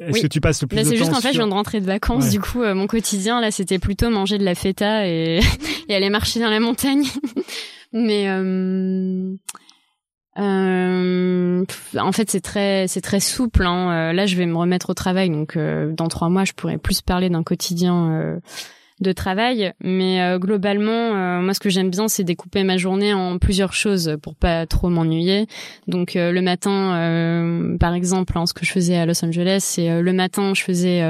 Est-ce que tu passes le plus là, de temps C'est juste en fait, je viens de rentrer de vacances. Du coup, euh, mon quotidien là, c'était plutôt manger de la feta et, et aller marcher dans la montagne. Mais euh... Euh, en fait, c'est très, c'est très souple. Hein. Là, je vais me remettre au travail, donc dans trois mois, je pourrais plus parler d'un quotidien de travail. Mais euh, globalement, euh, moi, ce que j'aime bien, c'est découper ma journée en plusieurs choses pour pas trop m'ennuyer. Donc euh, le matin, par exemple, hein, ce que je faisais à Los Angeles, c'est le matin, je faisais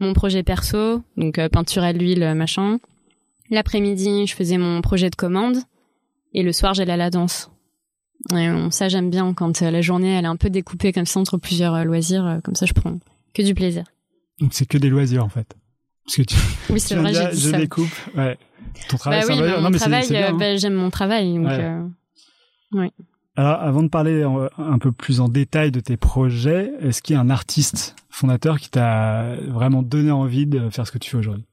mon projet perso, donc peinture à l'huile, machin. L'après-midi, je faisais mon projet de commande. Et le soir, j'allais à la danse. Et, ça, j'aime bien quand la journée, elle est un peu découpée comme ça entre plusieurs loisirs. comme ça, je prends que du plaisir. Donc c'est que des loisirs, en fait. Parce que tu, oui, c'est vrai, j'ai dit je découpe. Ouais. Ton travail, bah oui, bah, mon travail, euh, bah, j'aime mon travail. Donc, ouais. Euh. Alors, avant de parler un peu plus en détail de tes projets, est-ce qu'il y a un artiste fondateur qui t'a vraiment donné envie de faire ce que tu fais aujourd'hui?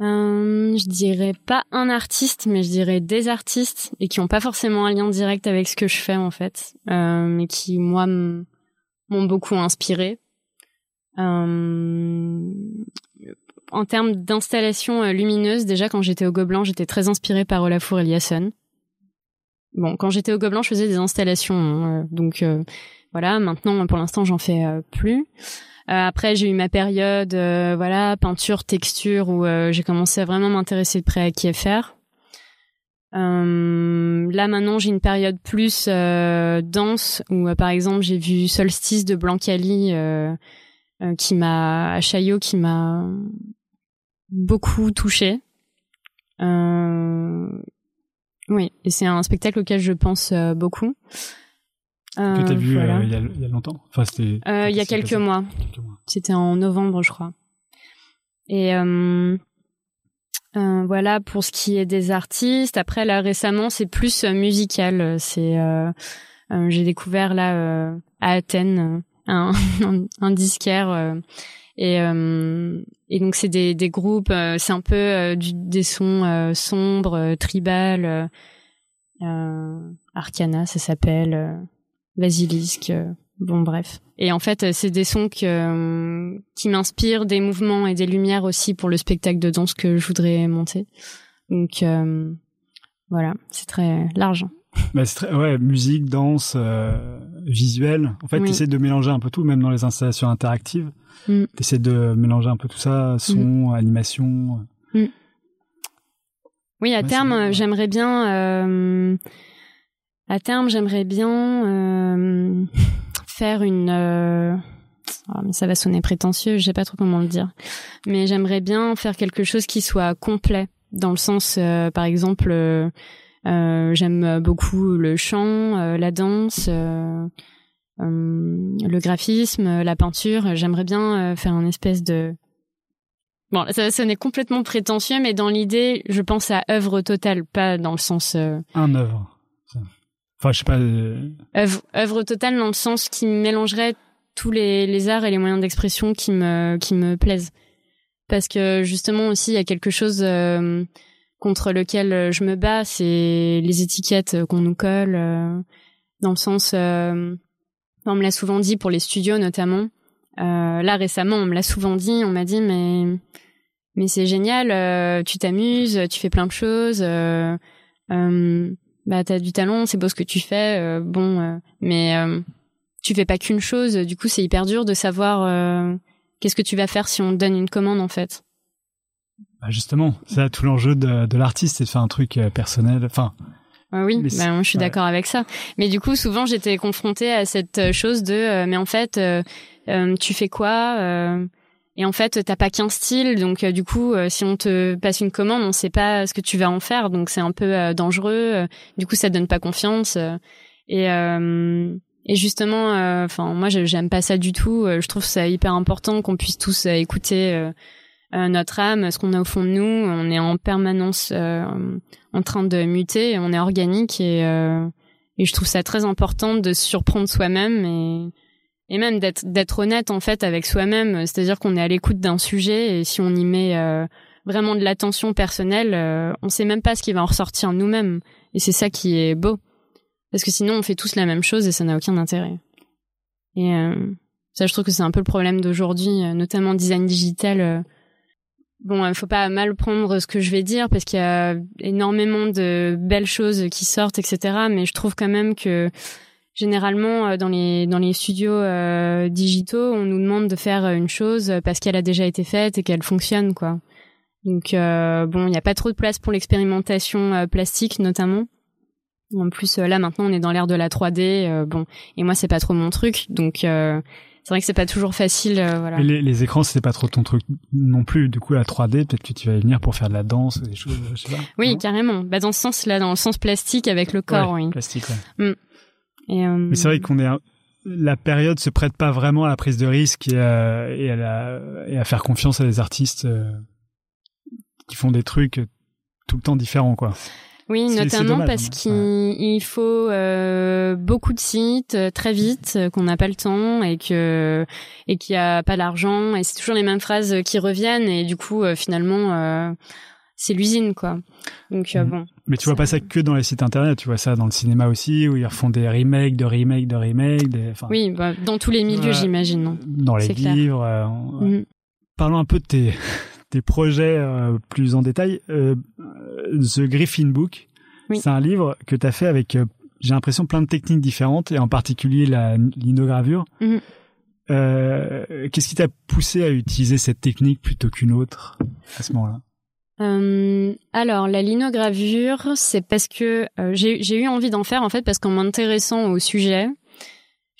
Euh, Je dirais pas un artiste, mais je dirais des artistes et qui ont pas forcément un lien direct avec ce que je fais en fait, mais qui moi m'ont beaucoup inspiré. Euh, en termes d'installation euh, lumineuse, déjà quand j'étais au Gobelin, j'étais très inspirée par Olafur Eliasson. Bon, quand j'étais au Gobelin, je faisais des installations, hein, euh, donc euh, voilà. Maintenant, pour l'instant, j'en fais plus. après, j'ai eu ma période, voilà, peinture, texture, où j'ai commencé à vraiment m'intéresser de près à est faire. là maintenant j'ai une période plus danse où par exemple j'ai vu Solstice de Blancali qui m'a à Chaillot qui m'a beaucoup touché. Euh, oui, et c'est un spectacle auquel je pense euh, beaucoup. Euh, que t'as vu il, y a, il, y a, longtemps? Enfin, c'était, Il y a quelques mois. quelques mois. C'était en novembre, je crois. Et voilà pour ce qui est des artistes. Après, là, récemment, c'est plus musical. C'est j'ai découvert là à Athènes un, un, un disquaire et, et donc c'est des, des groupes, euh, c'est un peu euh, du, des sons sombres, tribal, Arcana, ça s'appelle, Basilisk. Bon bref. Et en fait, c'est des sons que, qui m'inspirent des mouvements et des lumières aussi pour le spectacle de danse que je voudrais monter. Donc voilà, c'est très large. Bah très, ouais, musique, danse, euh, visuel. En fait, tu essaies de mélanger un peu tout, même dans les installations interactives. Mm. Tu essaies de mélanger un peu tout ça, son, mm. animation. Mm. Oui, à terme, j'aimerais bien. Euh, à terme, j'aimerais bien euh, faire une. Euh, oh, mais ça va sonner prétentieux, je sais pas trop comment le dire. Mais j'aimerais bien faire quelque chose qui soit complet, dans le sens, euh, par exemple euh, j'aime beaucoup le chant, euh, la danse, euh, le graphisme, la peinture. J'aimerais bien faire un espèce de Bon, ça sonnait complètement prétentieux, mais dans l'idée, je pense à œuvre totale, pas dans le sens. Euh... Un œuvre. Enfin, je sais pas. Euh... Œuvre, œuvre totale dans le sens qui mélangerait tous les, les arts et les moyens d'expression qui me qui me plaisent. Parce que justement aussi, il y a quelque chose euh, contre lequel je me bats, c'est les étiquettes qu'on nous colle. Euh, dans le sens, euh, on me l'a souvent dit pour les studios notamment. Euh, là récemment, on me l'a souvent dit. On m'a dit mais mais c'est génial, euh, tu t'amuses, tu fais plein de choses. Euh, euh, bah t'as du talent, c'est beau ce que tu fais. euh, bon, euh, mais euh, tu fais pas qu'une chose. Du coup, c'est hyper dur de savoir euh, qu'est-ce que tu vas faire si on te donne une commande en fait. Bah justement, c'est là tout l'enjeu de, de l'artiste, c'est de faire un truc euh, personnel. Enfin, oui, moi, je suis ouais. d'accord avec ça. Mais du coup, souvent, j'étais confrontée à cette euh, chose de, euh, mais en fait, euh, euh, tu fais quoi Et en fait, t'as pas qu'un style, donc du coup, si on te passe une commande, on sait pas ce que tu vas en faire, donc c'est un peu dangereux. du coup, ça te donne pas confiance. et euh, et justement, enfin, moi, je- j'aime pas ça du tout. je trouve ça hyper important qu'on puisse tous écouter. Euh, notre âme, ce qu'on a au fond de nous, on est en permanence euh, en train de muter, on est organique et, euh, et je trouve ça très important de se surprendre soi-même et, et même d'être honnête en fait avec soi-même, c'est-à-dire qu'on est à l'écoute d'un sujet et si on y met euh, vraiment de l'attention personnelle, euh, on sait même pas ce qui va en ressortir nous-mêmes et c'est ça qui est beau parce que sinon on fait tous la même chose et ça n'a aucun intérêt. Et euh, ça, je trouve que c'est un peu le problème d'aujourd'hui, notamment design digital. Euh, Bon, il faut pas mal prendre ce que je vais dire parce qu'il y a énormément de belles choses qui sortent, etc. Mais je trouve quand même que généralement euh, dans les dans les studios euh, digitaux, on nous demande de faire une chose parce qu'elle a déjà été faite et qu'elle fonctionne, quoi. Donc euh, bon, il n'y a pas trop de place pour l'expérimentation euh, plastique, notamment. En plus, euh, là maintenant, on est dans l'ère de la 3D. euh, bon, et moi, c'est pas trop mon truc, donc euh, c'est vrai que c'est pas toujours facile. euh, voilà. les, les écrans, c'est pas trop ton truc non plus. Du coup, la 3D, peut-être que tu vas y venir pour faire de la danse, ou des choses, je sais pas. Oui, carrément. Bah dans ce sens-là, dans le sens plastique avec le corps, Ouais, oui. Plastique, ouais. Et, euh, Mais c'est vrai qu'on est un- la période se prête pas vraiment à la prise de risque et à, et à, la- et à faire confiance à des artistes euh, qui font des trucs tout le temps différents, quoi. Oui, notamment parce hein, qu'il il faut euh, beaucoup de sites euh, très vite, euh, qu'on n'a pas le temps et que et qu'il y a pas l'argent et c'est toujours les mêmes phrases qui reviennent et du coup finalement euh, c'est l'usine quoi. Donc Mhm. bon. Mais tu vois pas ça que dans les sites internet, tu vois ça dans le cinéma aussi, où ils refont des remakes, de remakes, de remakes, des, Oui, bah, dans tous les milieux j'imagine. dans les livres. Mhm. Parlons un peu de tes, tes projets euh, plus en détail. Euh, The Griffin Book, Oui. c'est un livre que tu as fait avec, euh, j'ai l'impression, plein de techniques différentes, et en particulier la linogravure. Mhm. Euh, Qu'est-ce qui t'a poussé à utiliser cette technique plutôt qu'une autre à ce moment-là? Euh, alors, la linogravure, c'est parce que euh, j'ai eu envie d'en faire en fait parce qu'en m'intéressant au sujet,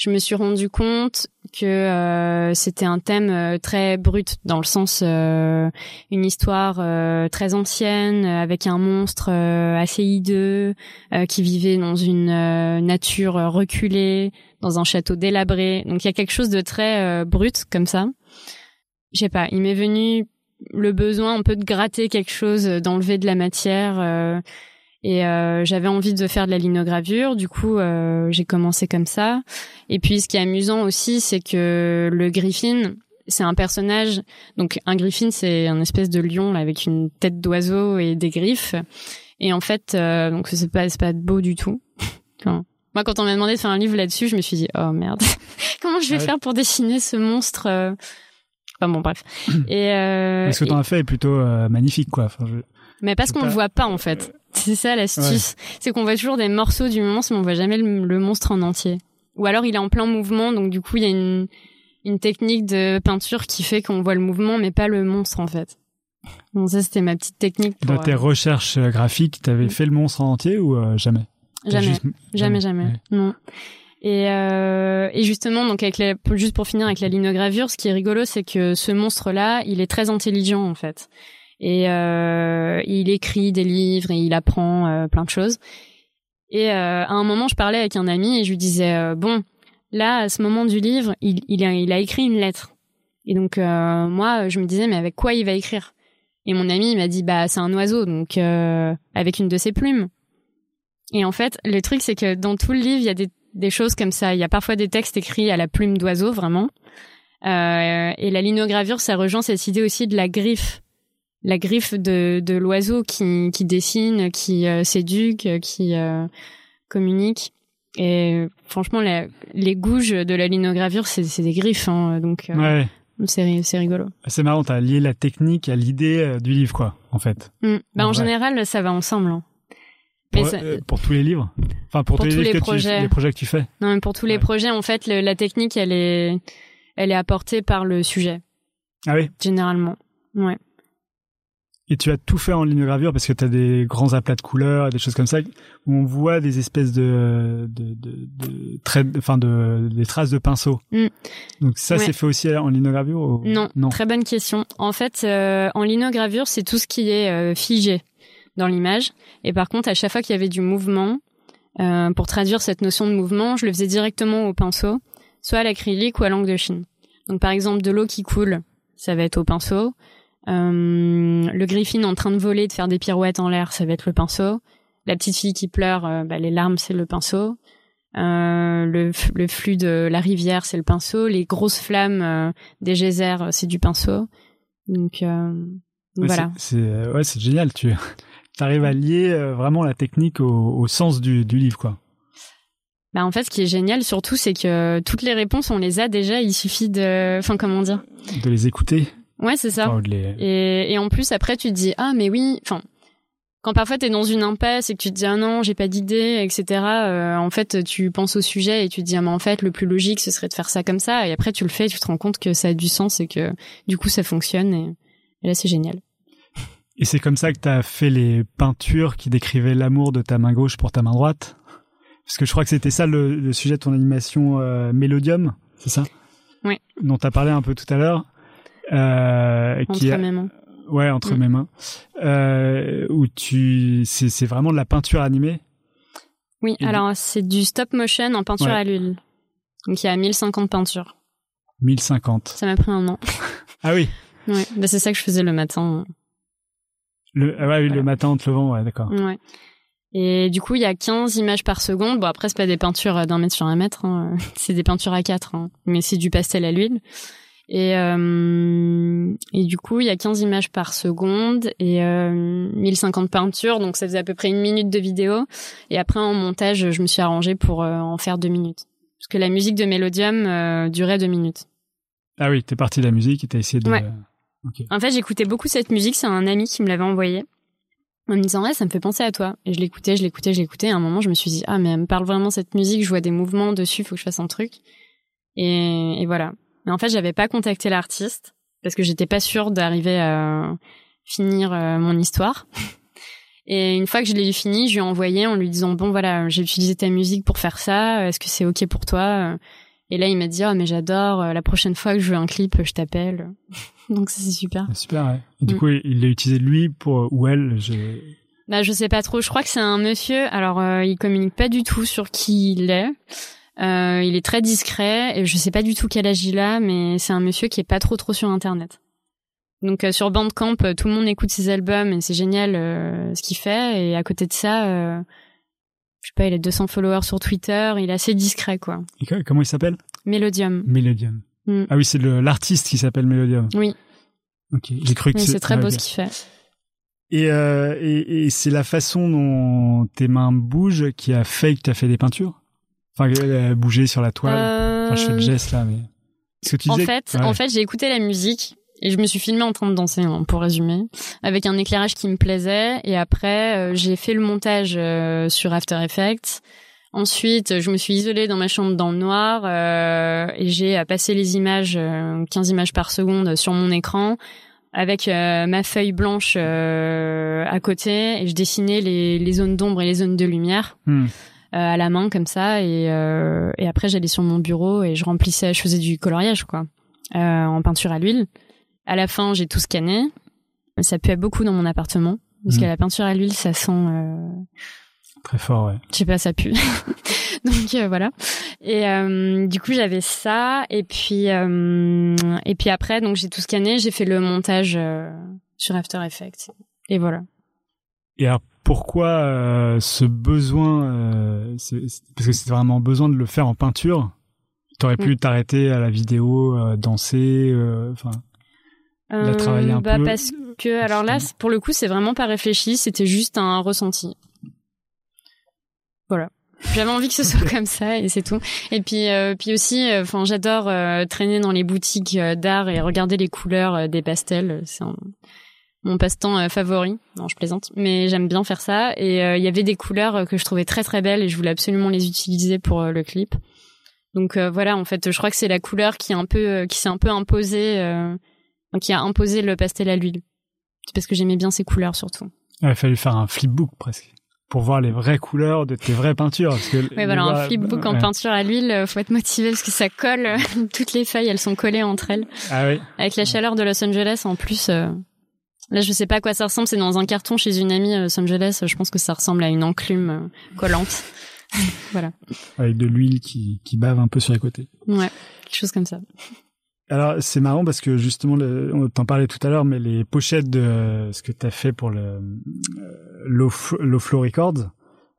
je me suis rendu compte que euh, c'était un thème euh, très brut dans le sens euh, une histoire euh, très ancienne avec un monstre euh, assez hideux euh, qui vivait dans une nature reculée, dans un château délabré. Donc il y a quelque chose de très brut comme ça. Je sais pas, il m'est venu le besoin un peu de gratter quelque chose, d'enlever de la matière. Et euh, j'avais envie de faire de la linogravure, du coup euh, j'ai commencé comme ça. Et puis ce qui est amusant aussi, c'est que le Griffin, c'est un personnage. Donc un Griffin, c'est un espèce de lion là, avec une tête d'oiseau et des griffes. Et en fait, euh, donc c'est pas c'est pas beau du tout. Enfin, moi, quand on m'a demandé de faire un livre là-dessus, je me suis dit oh merde, comment je vais Ouais. faire pour dessiner ce monstre euh? Enfin bon, bref. Et euh, Ce que et- tu en as fait est plutôt euh, magnifique, quoi. Enfin, je- mais parce qu'on pas- le voit pas en fait. C'est ça l'astuce. C'est qu'on voit toujours des morceaux du monstre, mais on voit jamais le, le monstre en entier. Ou alors il est en plein mouvement, donc du coup il y a une, une technique de peinture qui fait qu'on voit le mouvement, mais pas le monstre en fait. Donc ça c'était ma petite technique. Pour, Dans tes euh, recherches euh, graphiques, t'avais Mm. fait le monstre en entier ou euh, jamais? Jamais, juste- jamais, jamais, Ouais. non. Et, euh, et justement, donc avec la, juste pour finir avec la linogravure, ce qui est rigolo, c'est que ce monstre-là, il est très intelligent en fait. Et euh, il écrit des livres et il apprend euh, plein de choses. Et euh, à un moment, je parlais avec un ami et je lui disais bon, là, à ce moment du livre, il, il, a, il a écrit une lettre. Et donc moi, je me disais mais avec quoi il va écrire? Et mon ami m'a dit bah c'est un oiseau, donc avec une de ses plumes. Et en fait, le truc c'est que dans tout le livre, il y a des, des choses comme ça. Il y a parfois des textes écrits à la plume d'oiseau vraiment. Euh, et la linogravure, ça rejoint cette idée aussi de la griffe la griffe de, de l'oiseau qui, qui dessine, qui euh, s'éduque, qui euh, communique. Et franchement, la, les gouges de la linogravure, c'est, c'est des griffes, hein, donc euh, Ouais. c'est, rigolo. C'est marrant, t'as lié la technique à l'idée euh, du livre, quoi, en fait. Mm. Bah, en général, ça va ensemble. hein. Pour, ça- euh, pour tous les livres? Enfin, pour, Pour tous les, livres les que tu, projets. les projets que tu fais? Non, mais pour tous les projets, en fait, le- la technique, elle est, elle est apportée par le sujet, Ah oui? Généralement. Ouais. Et tu as tout fait en linogravure parce que tu as des grands aplats de couleurs et des choses comme ça où on voit des espèces de de de, de traits, enfin de des traces de pinceau. Mm. Donc ça Ouais. c'est fait aussi en linogravure ou... Non, non? très bonne question. En fait, euh, en linogravure, c'est tout ce qui est euh, figé dans l'image. Et par contre, à chaque fois qu'il y avait du mouvement, euh, pour traduire cette notion de mouvement, je le faisais directement au pinceau, soit à l'acrylique ou à l'encre de Chine. Donc par exemple, de l'eau qui coule, ça va être au pinceau. Euh, le griffin en train de voler, de faire des pirouettes en l'air, ça va être le pinceau. La petite fille qui pleure, euh, bah, les larmes, c'est le pinceau. Euh, le, flux de la rivière, c'est le pinceau. Les grosses flammes des geysers, c'est du pinceau. Donc, Ouais, voilà. C'est c'est- ouais, c'est génial. Tu arrives à lier vraiment la technique au, au sens du, du livre, quoi. Bah en fait, ce qui est génial surtout, c'est que toutes les réponses, on les a déjà. Il suffit de, enfin comment dire? De les écouter. Ouais, c'est ça. Les... Et, et en plus, après, tu te dis ah mais oui. Enfin, quand parfois t'es dans une impasse et que tu te dis ah non, j'ai pas d'idée, etc. euh, en fait, tu penses au sujet et tu te dis ah mais en fait, le plus logique, ce serait de faire ça comme ça. Et après, tu le fais, et tu te rends compte que ça a du sens et que du coup, ça fonctionne. Et, et là, c'est génial. Et c'est comme ça que tu as fait les peintures qui décrivaient l'amour de ta main gauche pour ta main droite? Parce que je crois que c'était ça le, le sujet de ton animation euh, Mélodium, c'est ça? Oui. Dont tu as parlé un peu tout à l'heure. Euh, Entre qui a- mes mains. Ouais, entre Mm. mes mains. Euh, où tu, c'est, c'est vraiment de la peinture animée? Oui, Et du- alors c'est du stop motion en peinture Ouais. à l'huile. Donc il y a 1050 peintures. 1050. Ça m'a pris un an. Ah oui. Ouais, bah, c'est ça que je faisais le matin. Le, ah ouais, le matin en te levant, ouais, d'accord. Ouais. Et du coup, il y a 15 images par seconde. Bon, après, c'est pas des peintures d'un mètre sur un mètre. hein. C'est des peintures à 4. hein. Mais c'est du pastel à l'huile. Et, euh, et du coup, il y a 15 images par seconde et euh, 1050 peintures. Donc, ça faisait à peu près une minute de vidéo. Et après, en montage, je me suis arrangée pour euh, en faire deux minutes. Parce que la musique de Mélodium euh, durait deux minutes. Ah oui, t'es parti de la musique et t'as essayé de. Ouais. Ok. En fait, j'écoutais beaucoup cette musique. C'est un ami qui me l'avait envoyée. En me disant, ouais, ça me fait penser à toi. Et je l'écoutais, je l'écoutais, je l'écoutais. À un moment, je me suis dit, ah, mais elle me parle vraiment cette musique. Je vois des mouvements dessus. Faut que je fasse un truc. Et, et voilà. Mais en fait, j'avais pas contacté l'artiste parce que j'étais pas sûre d'arriver à finir euh, mon histoire. Et une fois que je l'ai fini, je lui ai envoyé en lui disant, bon, voilà, j'ai utilisé ta musique pour faire ça. Est-ce que c'est OK pour toi? Et là, il m'a dit, oh, mais j'adore. La prochaine fois que je veux un clip, je t'appelle. Donc, c'est super. Ah, Super, ouais. Et du Mm. coup, il l'a utilisé lui pour, ou elle, je... Bah, je sais pas trop. Je crois que c'est un monsieur. Alors, euh, il communique pas du tout sur qui il est. Euh, il est très discret et je sais pas du tout quel âge il a, mais c'est un monsieur qui est pas trop trop sur Internet. Donc euh, sur Bandcamp, euh, tout le monde écoute ses albums et c'est génial ce qu'il fait. Et à côté de ça, je sais pas, il a 200 followers sur Twitter. Il est assez discret, quoi. Et comment il s'appelle? Mélodium. Mélodium. Mm. Ah oui, c'est l'artiste qui s'appelle Mélodium. Oui, Ok, j'ai cru que c'est très ah, beau ce qu'il fait. Et, euh, et, et c'est la façon dont tes mains bougent qui a fait que tu as fait des peintures? Enfin, euh, bouger sur la toile. Enfin, je fais le Euh, geste là, mais. Ce que tu en disais. fait, Ouais. en fait, j'ai écouté la musique et je me suis filmée en train de danser, hein, pour résumer, avec un éclairage qui me plaisait. Et après, euh, j'ai fait le montage euh, sur After Effects. Ensuite, je me suis isolée dans ma chambre dans le noir et j'ai passé les images, euh, 15 images par seconde, sur mon écran avec euh, ma feuille blanche euh, à côté et je dessinais les, les zones d'ombre et les zones de lumière Hmm. Euh, à la main comme ça et, euh, et après j'allais sur mon bureau et je remplissais, je faisais du coloriage quoi, euh, en peinture à l'huile. À la fin j'ai tout scanné, ça puait beaucoup dans mon appartement parce Mhm. que la peinture à l'huile ça sent euh, Très fort, ouais. Je sais pas, ça pue. Donc euh, voilà. Et euh, du coup, j'avais ça. Et puis, euh, et puis après, donc j'ai tout scanné. J'ai fait le montage euh, sur After Effects. Et voilà. Et alors, pourquoi euh, ce besoin euh, Parce que c'était vraiment besoin de le faire en peinture. T'aurais pu Mm. t'arrêter à la vidéo, euh, danser, enfin. a travaillé un bah, peu Parce que, alors là, pour le coup, c'est vraiment pas réfléchi. C'était juste un ressenti. Voilà. J'avais envie que ce soit comme ça et c'est tout. Et puis, euh, puis aussi, enfin, j'adore euh, traîner dans les boutiques d'art et regarder les couleurs des pastels. C'est un- mon passe-temps euh, favori. Non, je plaisante, mais j'aime bien faire ça. Et euh, il y avait des couleurs euh, que je trouvais très très belles et je voulais absolument les utiliser pour euh, le clip. Donc euh, voilà, en fait, je crois que c'est la couleur qui est un peu, euh, qui s'est un peu imposée, euh, qui a imposé le pastel à l'huile. C'est parce que j'aimais bien ces couleurs surtout. Il a fallu faire un flipbook presque pour voir les vraies couleurs de tes vraies peintures. Parce que Oui, voilà, un flipbook en ouais. peinture à l'huile, faut être motivé parce que ça colle. Toutes les feuilles, elles sont collées entre elles. Ah oui. Avec la chaleur de Los Angeles, en plus. euh, Là, je sais pas à quoi ça ressemble. C'est dans un carton chez une amie à Los Angeles. Je pense que ça ressemble à une enclume euh, collante. voilà. Avec de l'huile qui, qui bave un peu sur les côtés. Ouais, quelque chose comme ça. Alors c'est marrant parce que justement, le, on t'en parlait tout à l'heure, mais les pochettes de ce que tu as fait pour le euh, Low, Flo- Low Flow Records,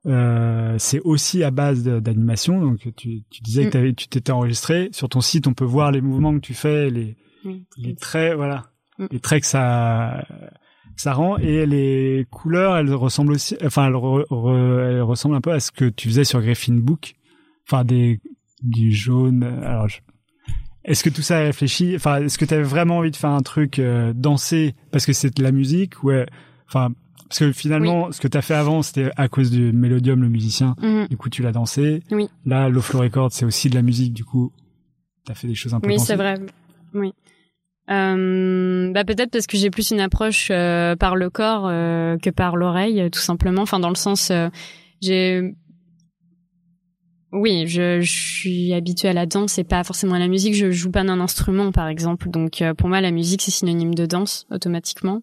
euh, c'est aussi à base d'animation. Donc tu, tu disais Mm. que t'avais- tu t'étais enregistré. Sur ton site, on peut voir les mouvements que tu fais, les, Oui. les traits, voilà, Mm. Les traits que ça ça rend et les couleurs, elles ressemblent aussi, enfin elles, re- re- elles ressemblent un peu à ce que tu faisais sur Griffin Book, enfin des du jaune. Alors je- est-ce que tout ça est réfléchi? Enfin, est-ce que tu avais vraiment envie de faire un truc euh, danser parce que c'est de la musique Ouais. Enfin, parce que finalement, ce que tu as fait avant, c'était à cause du Mélodium, le musicien. Mhm. Du coup, tu l'as dansé. Oui. Là, Low Flow Records, c'est aussi de la musique. Du coup, tu as fait des choses un peu Oui, c'est vrai. Oui. Euh, bah peut-être parce que j'ai plus une approche euh, par le corps euh, que par l'oreille, tout simplement. Enfin, dans le sens, euh, j'ai, oui, je, je suis habituée à la danse et pas forcément à la musique. Je joue pas d'un instrument, par exemple. Donc, euh, pour moi, la musique c'est synonyme de danse automatiquement.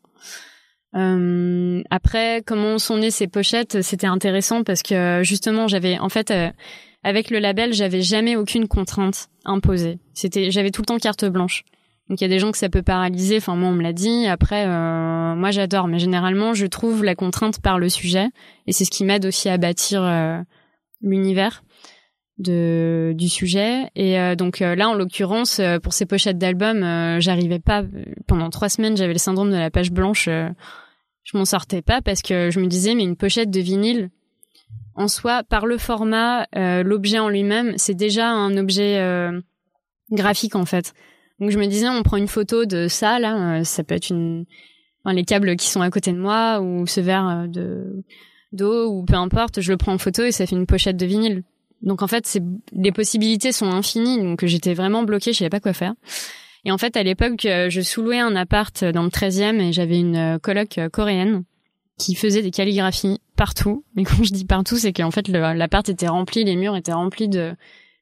Euh, après, comment sont nées ces pochettes? C'était intéressant parce que justement, j'avais, en fait, euh, avec le label, j'avais jamais aucune contrainte imposée. C'était, j'avais tout le temps carte blanche. Donc il y a des gens que ça peut paralyser. Enfin moi on me l'a dit. Après euh, moi j'adore, mais généralement je trouve la contrainte par le sujet et c'est ce qui m'aide aussi à bâtir euh, l'univers de du sujet. Et euh, donc euh, là en l'occurrence euh, pour ces pochettes d'albums, j'arrivais pas pendant trois semaines j'avais le syndrome de la page blanche. je m'en sortais pas parce que je me disais mais une pochette de vinyle en soi par le format, l'objet en lui-même c'est déjà un objet graphique en fait. Donc je me disais, on prend une photo de ça, là, euh, ça peut être une, enfin, les câbles qui sont à côté de moi ou ce verre euh, de d'eau ou peu importe, je le prends en photo et ça fait une pochette de vinyle. Donc en fait, c'est les possibilités sont infinies, donc j'étais vraiment bloquée, je savais pas quoi faire. Et en fait, à l'époque, euh, je sous-louais un appart dans le 13e et j'avais une coloc coréenne qui faisait des calligraphies partout. Mais quand je dis partout, c'est qu'en fait, l'appart était rempli, les murs étaient remplis de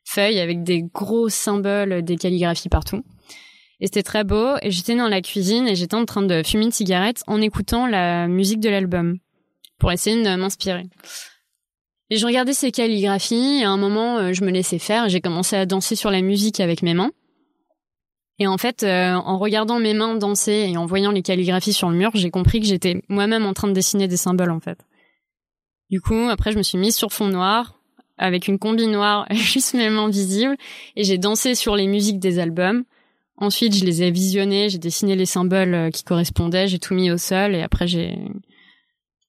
feuilles avec des gros symboles, des calligraphies partout. Et c'était très beau. Et j'étais dans la cuisine et j'étais en train de fumer une cigarette en écoutant la musique de l'album pour essayer de m'inspirer. Et je regardais ces calligraphies et à un moment, euh, je me laissais faire j'ai commencé à danser sur la musique avec mes mains. Et en fait, euh, en regardant mes mains danser et en voyant les calligraphies sur le mur, j'ai compris que j'étais moi-même en train de dessiner des symboles en fait. Du coup, après, je me suis mise sur fond noir avec une combi noire, juste mes mains et j'ai dansé sur les musiques des albums. Ensuite, je les ai visionnés, j'ai dessiné les symboles euh, qui correspondaient, j'ai tout mis au sol, et après j'ai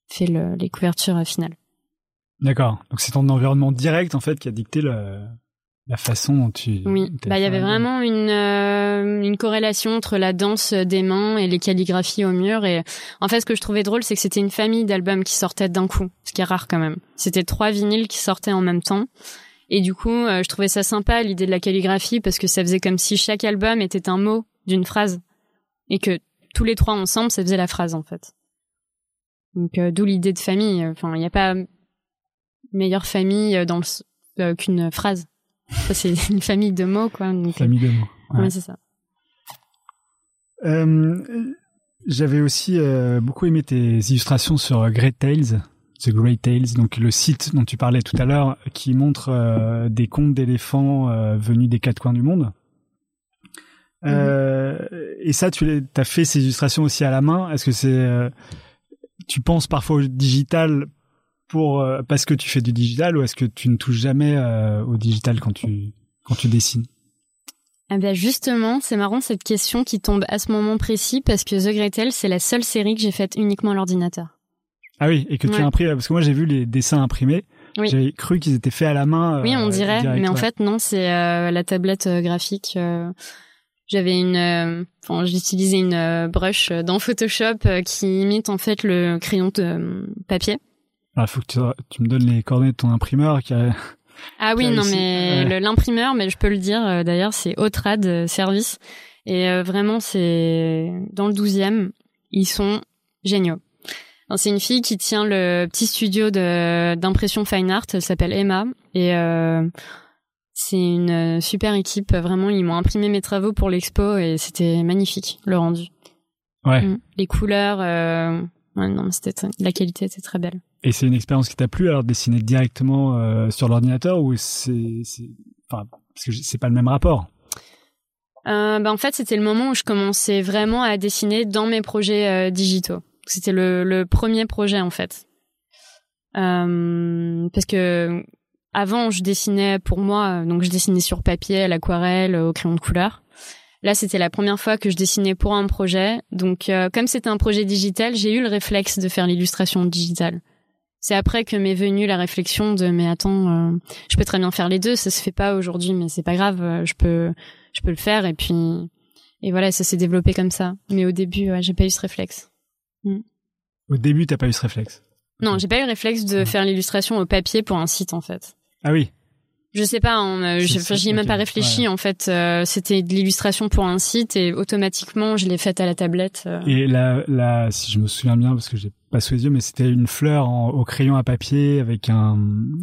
fait le- les couvertures euh, finales. D'accord. Donc c'est ton environnement direct en fait qui a dicté le, la façon dont tu. Oui, bah il y avait vraiment une euh, une corrélation entre la danse des mains et les calligraphies au mur. Et en fait, ce que je trouvais drôle, c'est que c'était une famille d'albums qui sortaient d'un coup, ce qui est rare quand même. C'était trois vinyles qui sortaient en même temps. Et du coup, euh, je trouvais ça sympa l'idée de la calligraphie parce que ça faisait comme si chaque album était un mot d'une phrase et que tous les trois ensemble, ça faisait la phrase en fait. Donc euh, d'où l'idée de famille. Enfin, il n'y a pas meilleure famille euh, dans le euh, qu'une phrase. C'est une famille de mots, quoi. Euh, Famille de mots. Ouais. ouais, c'est ça. Euh, J'avais aussi euh, beaucoup aimé tes illustrations sur Great Tales. The Great Tales, donc le site dont tu parlais tout à l'heure, qui montre euh, des contes d'éléphants venus des quatre coins du monde. Euh, et ça, tu as fait ces illustrations aussi à la main. Est-ce que c'est, tu penses parfois au digital pour parce que tu fais du digital, ou est-ce que tu ne touches jamais au digital quand tu quand tu dessines? Eh bien justement, c'est marrant cette question qui tombe à ce moment précis parce que The Great Tales, c'est la seule série que j'ai faite uniquement à l'ordinateur. Ah oui, et que tu as imprimé, parce que moi j'ai vu les dessins imprimés. Oui. J'avais cru qu'ils étaient faits à la main. oui, on euh, dirait, mais en fait non, c'est euh, la tablette euh, graphique. J'avais une, enfin j'utilisais une brush dans Photoshop qui imite en fait le crayon de papier. Il faut que tu, me donnes les coordonnées de ton imprimeur qui a... Ah oui, non mais l'imprimeur, mais je peux le dire d'ailleurs, c'est Autrad Service et vraiment c'est dans le 12e, ils sont géniaux. C'est une fille qui tient le petit studio d'impression fine art. Elle s'appelle Emma et euh, c'est une super équipe. Vraiment, ils m'ont imprimé mes travaux pour l'expo et c'était magnifique le rendu. Ouais. Mm. Les couleurs, euh, ouais, non, c'était la qualité était très belle. Et c'est une expérience qui t'a plu alors dessiner directement euh, sur l'ordinateur ou c'est, enfin, parce que c'est pas le même rapport? Euh, bah en fait, c'était le moment où je commençais vraiment à dessiner dans mes projets euh, digitaux. C'était le, le, premier projet en fait. Euh, parce que avant, je dessinais pour moi, donc je dessinais sur papier, à l'aquarelle, au crayon de couleur. Là, c'était la première fois que je dessinais pour un projet. Donc, euh, comme c'était un projet digital, j'ai eu le réflexe de faire l'illustration digitale. C'est après que m'est venue la réflexion de mais attends, euh, je peux très bien faire les deux, ça se fait pas aujourd'hui, mais c'est pas grave, euh, je peux, je peux le faire et puis et voilà, ça s'est développé comme ça. Mais au début, j'ai pas eu ce réflexe. Mm. Au début, t'as pas eu ce réflexe Non, j'ai pas eu le réflexe de faire l'illustration au papier pour un site en fait. Ah oui. Je sais pas, hein, j'y ai même pas réfléchi en fait. Euh, c'était de l'illustration pour un site et automatiquement je l'ai faite à la tablette. Euh. Et là, là, si je me souviens bien, parce que j'ai pas sous les yeux, mais c'était une fleur au crayon à papier avec un,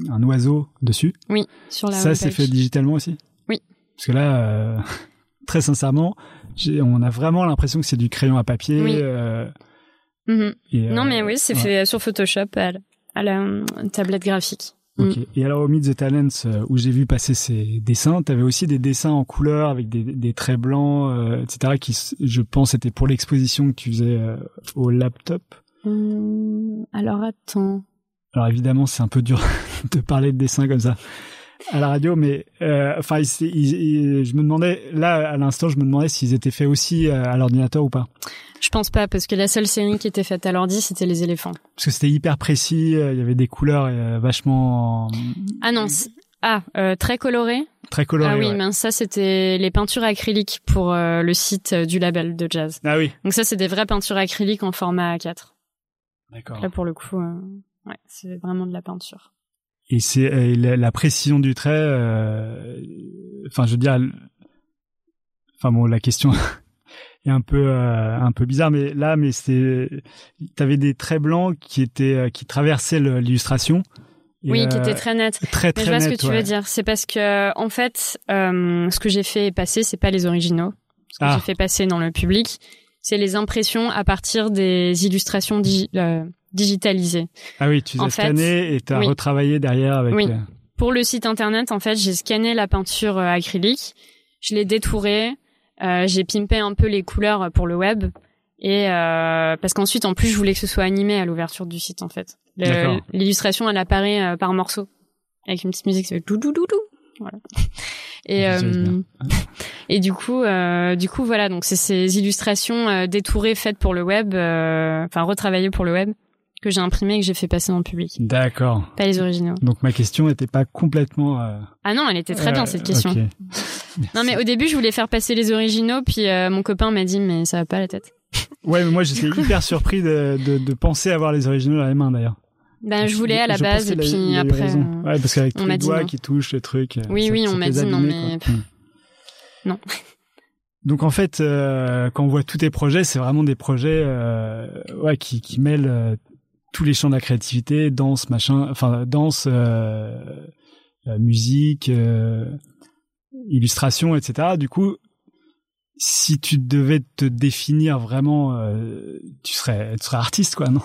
un oiseau dessus. Oui, sur la. Ça, c'est fait digitalement aussi? Oui. Parce que là, euh, très sincèrement, on a vraiment l'impression que c'est du crayon à papier. Oui. Mhm. non, mais oui, c'est fait sur Photoshop à, la, tablette graphique. Ok. Mm. Et alors au Meet the Talents euh, où j'ai vu passer ces dessins, tu avais aussi des dessins en couleur avec des, des traits blancs, euh, etc. qui, je pense, étaient pour l'exposition que tu faisais euh, au laptop. Hum, alors attends. Alors évidemment, c'est un peu dur de parler de dessins comme ça à la radio, mais enfin, je me demandais là à l'instant, je me demandais s'ils étaient faits aussi à l'ordinateur ou pas. Je pense pas, parce que la seule série qui était faite à l'ordi, c'était les éléphants. Parce que c'était hyper précis, euh, il y avait des couleurs euh, vachement... Ah non, ah, euh, très coloré. Très coloré. Ah oui, mais ça c'était les peintures acryliques pour le site du label de jazz. Ah oui. Donc ça c'est des vraies peintures acryliques en format A4. D'accord. Là pour le coup, ouais, c'est vraiment de la peinture. Et c'est la, précision du trait. Enfin, je veux dire, enfin bon, la question est un peu euh, un peu bizarre mais là mais c'était t'avais des traits blancs qui étaient euh, qui traversaient l'illustration oui, qui étaient très nets. Très, très Mais je vois ce que tu veux dire. C'est parce que, en fait, euh, ce que j'ai fait passer, c'est pas les originaux. Ce que ah. j'ai fait passer dans le public, c'est les impressions à partir des illustrations digitalisées. Ah oui, tu as scanné et tu as retravaillé derrière avec. Oui. Pour le site internet, en fait, j'ai scanné la peinture acrylique, je l'ai détourée, euh, j'ai pimpé un peu les couleurs pour le web et euh, parce qu'ensuite en plus je voulais que ce soit animé à l'ouverture du site en fait. L'illustration elle apparaît euh, par morceaux avec une petite musique qui fait dou dou dou Voilà. Et euh, et du coup euh, du coup voilà donc c'est ces illustrations détourées faites pour le web enfin retravaillées pour le web que j'ai imprimé et que j'ai fait passer dans le public. D'accord. Pas les originaux. Donc ma question n'était pas complètement. Euh... Ah non, elle était très bien cette question. non mais au début je voulais faire passer les originaux, puis euh, mon copain m'a dit mais ça va pas la tête. ouais, mais moi j'étais hyper surpris de, de, de, penser avoir les originaux dans les mains d'ailleurs. Ben je voulais à la base et puis après. Euh, ouais, parce qu'avec les doigts qui touchent le truc. Oui, oui, on m'a dit non mais. Hmm. Non. Donc en fait, euh, quand on voit tous tes projets, c'est vraiment des projets euh, ouais, qui, qui mêlent euh, tous les champs de la créativité, danse, machin, enfin danse, euh, euh musique, euh, illustration, etc. Du coup, si tu devais te définir vraiment, euh, tu serais, tu serais artiste, quoi, non?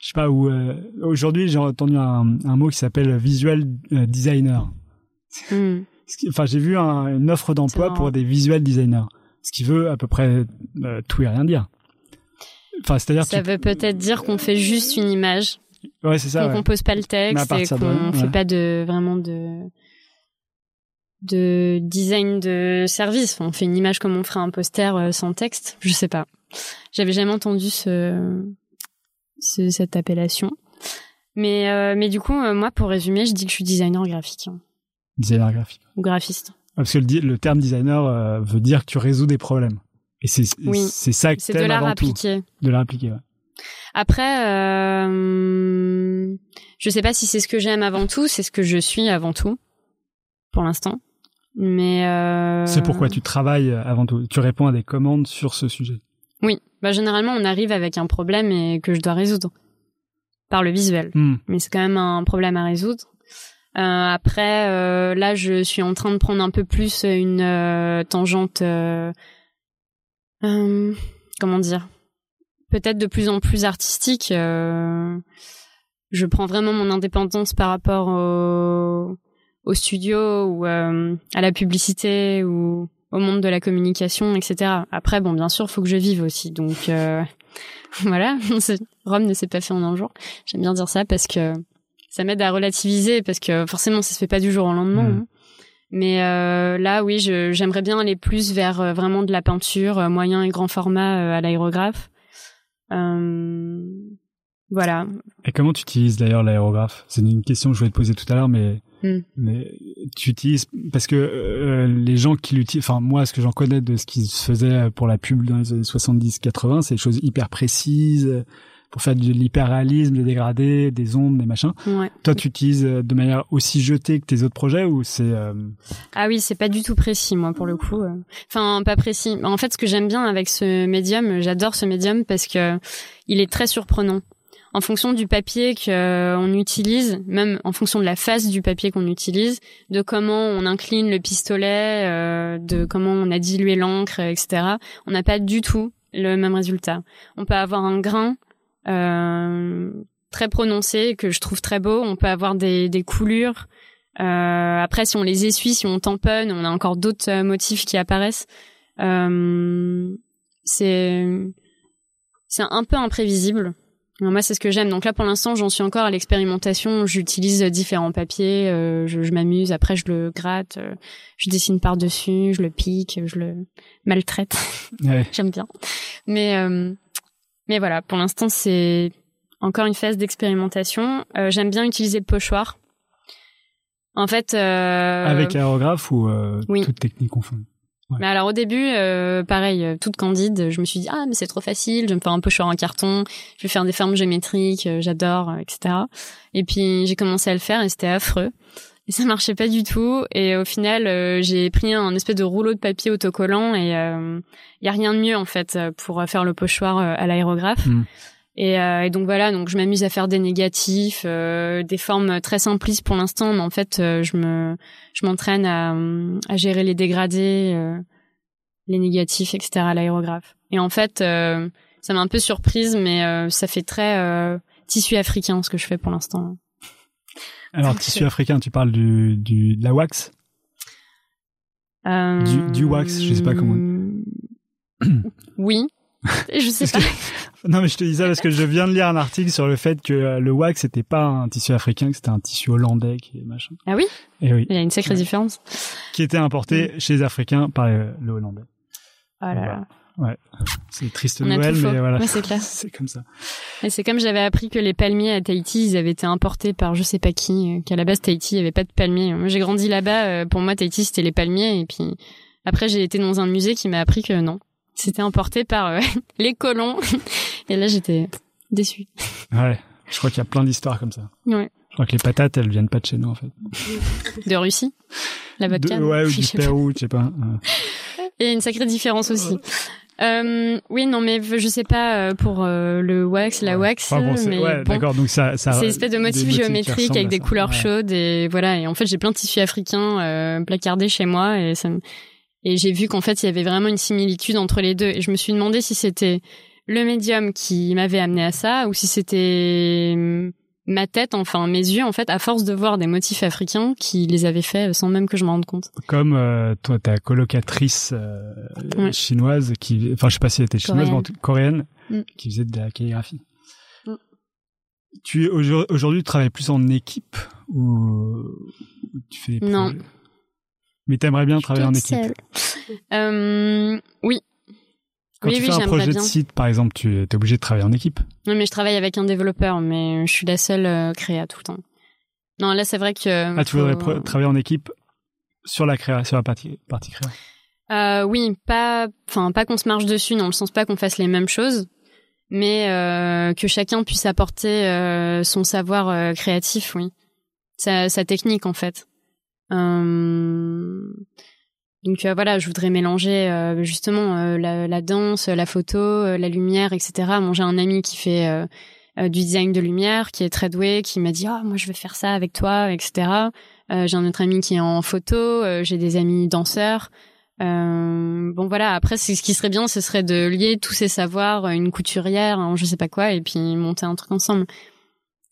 Je sais pas où. euh, Aujourd'hui, j'ai entendu un, un mot qui s'appelle visual designer. Hmm. Enfin, j'ai vu un- une offre d'emploi pour des visual designers, ce qui veut à peu près tout et rien dire. Enfin, c'est-à-dire Ça veut peut-être dire qu'on fait juste une image, ouais, c'est ça. qu'on ouais. compose pas le texte et qu'on là, fait ouais. pas de vraiment de de design de service. Enfin, on fait une image comme on ferait un poster euh, sans texte. Je sais pas. J'avais jamais entendu ce, ce- cette appellation. Mais euh, mais du coup, euh, moi, pour résumer, je dis que je suis designer graphique hein, Designer graphique. ou graphiste. Parce que le, terme designer euh, veut dire que tu résous des problèmes. Et c'est Oui. c'est ça que C'est de l'art appliqué. De l'art appliqué, ouais. Après, euh, je sais pas si c'est ce que j'aime avant tout, c'est ce que je suis avant tout, pour l'instant. Mais euh, C'est pourquoi tu travailles avant tout. Tu réponds à des commandes sur ce sujet. Oui, bah généralement on arrive avec un problème et que je dois résoudre par le visuel. Hmm. Mais c'est quand même un problème à résoudre. Euh, après, euh, là, je suis en train de prendre un peu plus une tangente. Euh, comment dire? Peut-être de plus en plus artistique. euh, je prends vraiment mon indépendance par rapport au, au studio ou euh, à la publicité ou au monde de la communication, etc. Après, bon, bien sûr, faut que je vive aussi. Donc euh, voilà, Rome ne s'est pas fait en un jour. J'aime bien dire ça parce que ça m'aide à relativiser parce que forcément ça se fait pas du jour au lendemain. Mhm. hein. Mais euh, là, oui, j'aimerais bien aller plus vers euh, vraiment de la peinture, euh, moyen et grand format euh, à l'aérographe. Euh, voilà. Et comment tu utilises d'ailleurs l'aérographe? C'est une question que je voulais te poser tout à l'heure, mais Hmm. mais tu utilises parce que euh, les gens qui l'utilisent, enfin moi, ce que j'en connais de ce qui se faisait pour la pub dans les années 70-80, c'est des choses hyper précises pour faire de l'hyperréalisme, des dégradés, des ombres, des machins. Ouais. Toi, tu utilises euh, de manière aussi jetée que tes autres projets ou c'est euh, Ah oui, c'est pas du tout précis, moi, pour le coup. euh. Enfin, pas précis. En fait, ce que j'aime bien avec ce médium, j'adore ce médium parce que il est très surprenant. En fonction du papier qu'on utilise, même en fonction de la face du papier qu'on utilise, de comment on incline le pistolet, euh, de comment on a dilué l'encre, etc., on n'a pas du tout le même résultat. On peut avoir un grain très prononcé que je trouve très beau. On peut avoir des, des coulures euh, après, si on les essuie, si on tamponne, on a encore d'autres euh, motifs qui apparaissent. Euh, c'est c'est un peu imprévisible. Alors Moi, c'est ce que j'aime. Donc là, pour l'instant, j'en suis encore à l'expérimentation. J'utilise différents papiers, euh, je, je m'amuse. Après, je le gratte, euh, je dessine par dessus, je le pique, je le maltraite. ouais. j'aime bien. Mais euh, mais voilà, pour l'instant, c'est encore une phase d'expérimentation. Euh, j'aime bien utiliser le pochoir. En fait, euh, avec l'aérographe ou euh, oui. toute technique confondue mais alors au début, euh, pareil, toute candide, je me suis dit ah mais c'est trop facile, je vais me faire un pochoir en carton, je vais faire des formes géométriques, j'adore, etc. Et puis j'ai commencé à le faire et c'était affreux. Et ça marchait pas du tout. Et au final, euh, j'ai pris un espèce de rouleau de papier autocollant et il euh, y a rien de mieux en fait euh, pour faire le pochoir euh, à l'aérographe. Mm. Et, euh, et donc voilà, donc je m'amuse à faire des négatifs, euh, des formes très simplistes pour l'instant, mais en fait, euh, je me, je m'entraîne à, à gérer les dégradés, euh, les négatifs, etc. à l'aérographe. Et en fait, euh, ça m'a un peu surprise, mais euh, ça fait très euh, tissu africain ce que je fais pour l'instant. Alors tissu africain, tu parles du, du de la wax? Euh, Du- du wax, je sais pas comment- oui, je sais pas. Non, mais je te dis ça parce que je viens de lire un article sur le fait que euh, le wax c'était pas un tissu africain, que c'était un tissu hollandais qui est machin. Ah oui, Et oui, il y a une sacrée Ouais. différence. qui était importé chez les Africains par le hollandais. Oh là là. Ouais, c'est triste On faux. mais voilà. Ouais, c'est clair. c'est comme ça. Et c'est comme j'avais appris que les palmiers à Tahiti, ils avaient été importés par je sais pas qui, euh, qu'à la base Tahiti, il y avait pas de palmiers. Moi, j'ai grandi là-bas, euh, pour moi Tahiti, c'était les palmiers, et puis après j'ai été dans un musée qui m'a appris que non, c'était importé par euh, les colons. et là, j'étais déçue. Ouais, je crois qu'il y a plein d'histoires comme ça. Ouais. Je crois que les patates, elles viennent pas de chez nous en fait. De Russie, la vodka. De- ouais, ou du. Pérou, je sais pas. Euh, Et il y a une sacrée différence aussi. Euh, oui, non, mais je sais pas euh, pour euh, le wax, la wax, Enfin bon, c'est- mais ouais, bon. d'accord, donc ça, ça. C'est une espèce de motif géométrique avec des ça. couleurs Ouais. chaudes et voilà. Et en fait, j'ai plein de tissus africains euh, placardés chez moi et ça me- et j'ai vu qu'en fait, il y avait vraiment une similitude entre les deux. Et je me suis demandé si c'était le médium qui m'avait amené à ça ou si c'était hum, ma tête, enfin mes yeux, en fait, à force de voir des motifs africains qui les avaient faits sans même que je me rende compte. Comme euh, toi, ta colocatrice euh, Ouais. chinoise, qui, enfin, je sais pas si elle était chinoise, mais en tout- coréenne, Mm. qui faisait de la calligraphie. Mm. Tu aujourd- aujourd'hui, tu travailles plus en équipe ou tu fais des Non. projets? Mais t'aimerais bien travailler en équipe. Euh, oui. Quand oui, tu oui, fais un projet de site, par exemple, tu es obligé de travailler en équipe. Non, mais je travaille avec un développeur, mais je suis la seule euh, créa tout le temps. Non, là, c'est vrai que. Ah, tu faut- voudrais travailler en équipe sur la créa, sur la partie, partie créa? Euh, oui, pas, enfin, pas qu'on se marche dessus, dans le sens pas qu'on fasse les mêmes choses, mais euh, que chacun puisse apporter euh, son savoir créatif, oui, sa, sa technique en fait. Donc euh, voilà, je voudrais mélanger euh, justement euh, la, danse, la photo, la lumière, etc. Bon, j'ai un ami qui fait du design de lumière, qui est très doué, qui m'a dit ah moi je veux faire ça avec toi, etc. J'ai un autre ami qui est en photo, j'ai des amis danseurs. Bon voilà, après ce qui serait bien, ce serait de lier tous ces savoirs, une couturière, un je sais pas quoi, et puis monter un truc ensemble.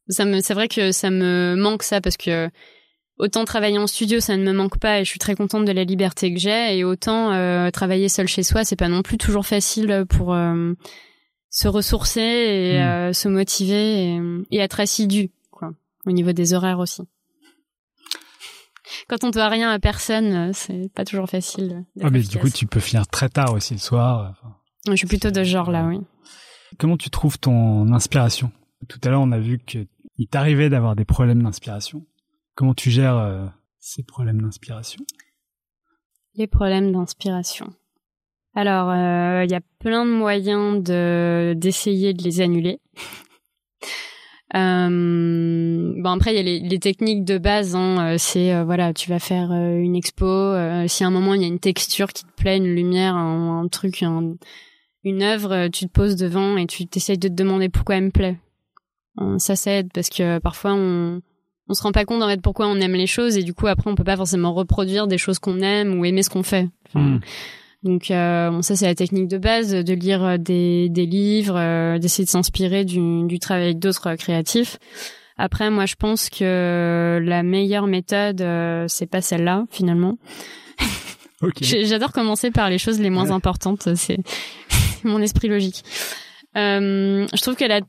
Ça me, c'est vrai que ça me manque ça parce que autant travailler en studio, ça ne me manque pas et je suis très contente de la liberté que j'ai, et autant euh, travailler seul chez soi, c'est pas non plus toujours facile pour euh, se ressourcer et Mm. euh, se motiver et, et être assidu, quoi, au niveau des horaires aussi. Quand on doit rien à personne, c'est pas toujours facile. Ah, mais du coup, tu peux finir très tard aussi le soir. Enfin, Je suis plutôt de ce genre-là, oui. Comment tu trouves ton inspiration? Tout à l'heure, on a vu que il t'arrivait d'avoir des problèmes d'inspiration. Comment tu gères euh, ces problèmes d'inspiration? Les problèmes d'inspiration. Alors, euh, il y a plein de moyens de d'essayer de les annuler. Euh, bon après il y a les, les techniques de base hein, euh, c'est euh, voilà tu vas faire euh, une expo euh, si à un moment il y a une texture qui te plaît une lumière un, un truc un- une œuvre tu te poses devant et tu t'essayes de te demander pourquoi elle me plaît Euh, ça ça aide parce que parfois on on se rend pas compte en fait pourquoi on aime les choses et du coup après on peut pas forcément reproduire des choses qu'on aime ou aimer ce qu'on fait Enfin, Mm. donc euh, bon, ça c'est la technique de base de lire euh, des, des livres, euh, d'essayer de s'inspirer du, du travail d'autres euh, créatifs. Après moi je pense que la meilleure méthode euh, c'est pas celle-là finalement. Ok. J'ai- J'adore commencer par les choses les moins Ouais. importantes, c'est c'est mon esprit logique. Euh, je trouve que la,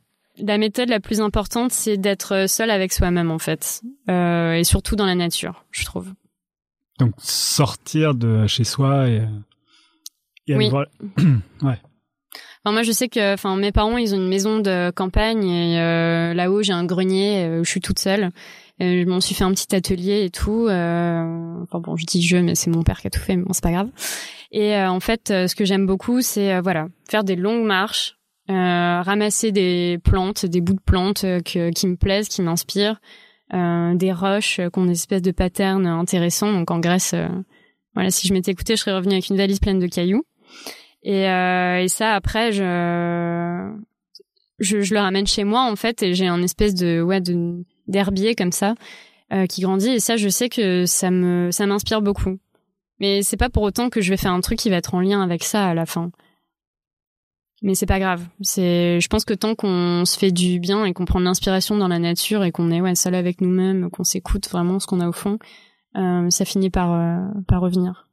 la méthode la plus importante c'est d'être seul avec soi-même en fait, Euh, et surtout dans la nature, je trouve. Donc sortir de chez soi et, et aller Oui. voir. Enfin, moi, je sais que, enfin, mes parents, ils ont une maison de campagne et euh, là-haut, j'ai un grenier euh, où je suis toute seule. Et je m'en suis fait un petit atelier et tout. euh, enfin bon, je dis je, mais c'est mon père qui a tout fait, mais bon, c'est pas grave. Et euh, en fait, euh, ce que j'aime beaucoup, c'est euh, voilà, faire des longues marches, ramasser des plantes, des bouts de plantes euh, qui me plaisent, qui m'inspirent, euh, des roches euh, qui ont des espèces de patterns intéressants. Donc en Grèce, euh, voilà, si je m'étais écoutée, je serais revenue avec une valise pleine de cailloux. Et, euh, et ça, après, je, je, le ramène chez moi, en fait, et j'ai un espèce de, ouais, d'herbier comme ça, euh, qui grandit. Et ça, je sais que ça me, ça m'inspire beaucoup. Mais c'est pas pour autant que je vais faire un truc qui va être en lien avec ça à la fin. Mais c'est pas grave. C'est, je pense que tant qu'on se fait du bien et qu'on prend de l'inspiration dans la nature et qu'on est, ouais, seul avec nous-mêmes, qu'on s'écoute vraiment ce qu'on a au fond, euh, ça finit par, euh, par revenir.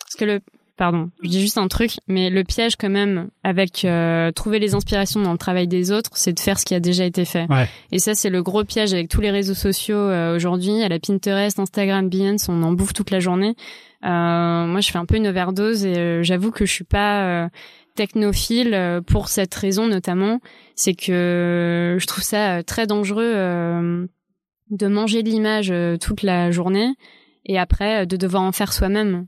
Parce que le, pardon, je dis juste un truc, mais le piège quand même avec euh, trouver les inspirations dans le travail des autres, c'est de faire ce qui a déjà été fait. Ouais. Et ça, c'est le gros piège avec tous les réseaux sociaux euh, aujourd'hui. À la Pinterest, Instagram, Behance, on en bouffe toute la journée. Euh, moi, je fais un peu une overdose et euh, j'avoue que je suis pas euh, technophile euh, pour cette raison notamment. C'est que je trouve ça euh, très dangereux euh, de manger de l'image euh, toute la journée et après euh, de devoir en faire soi-même.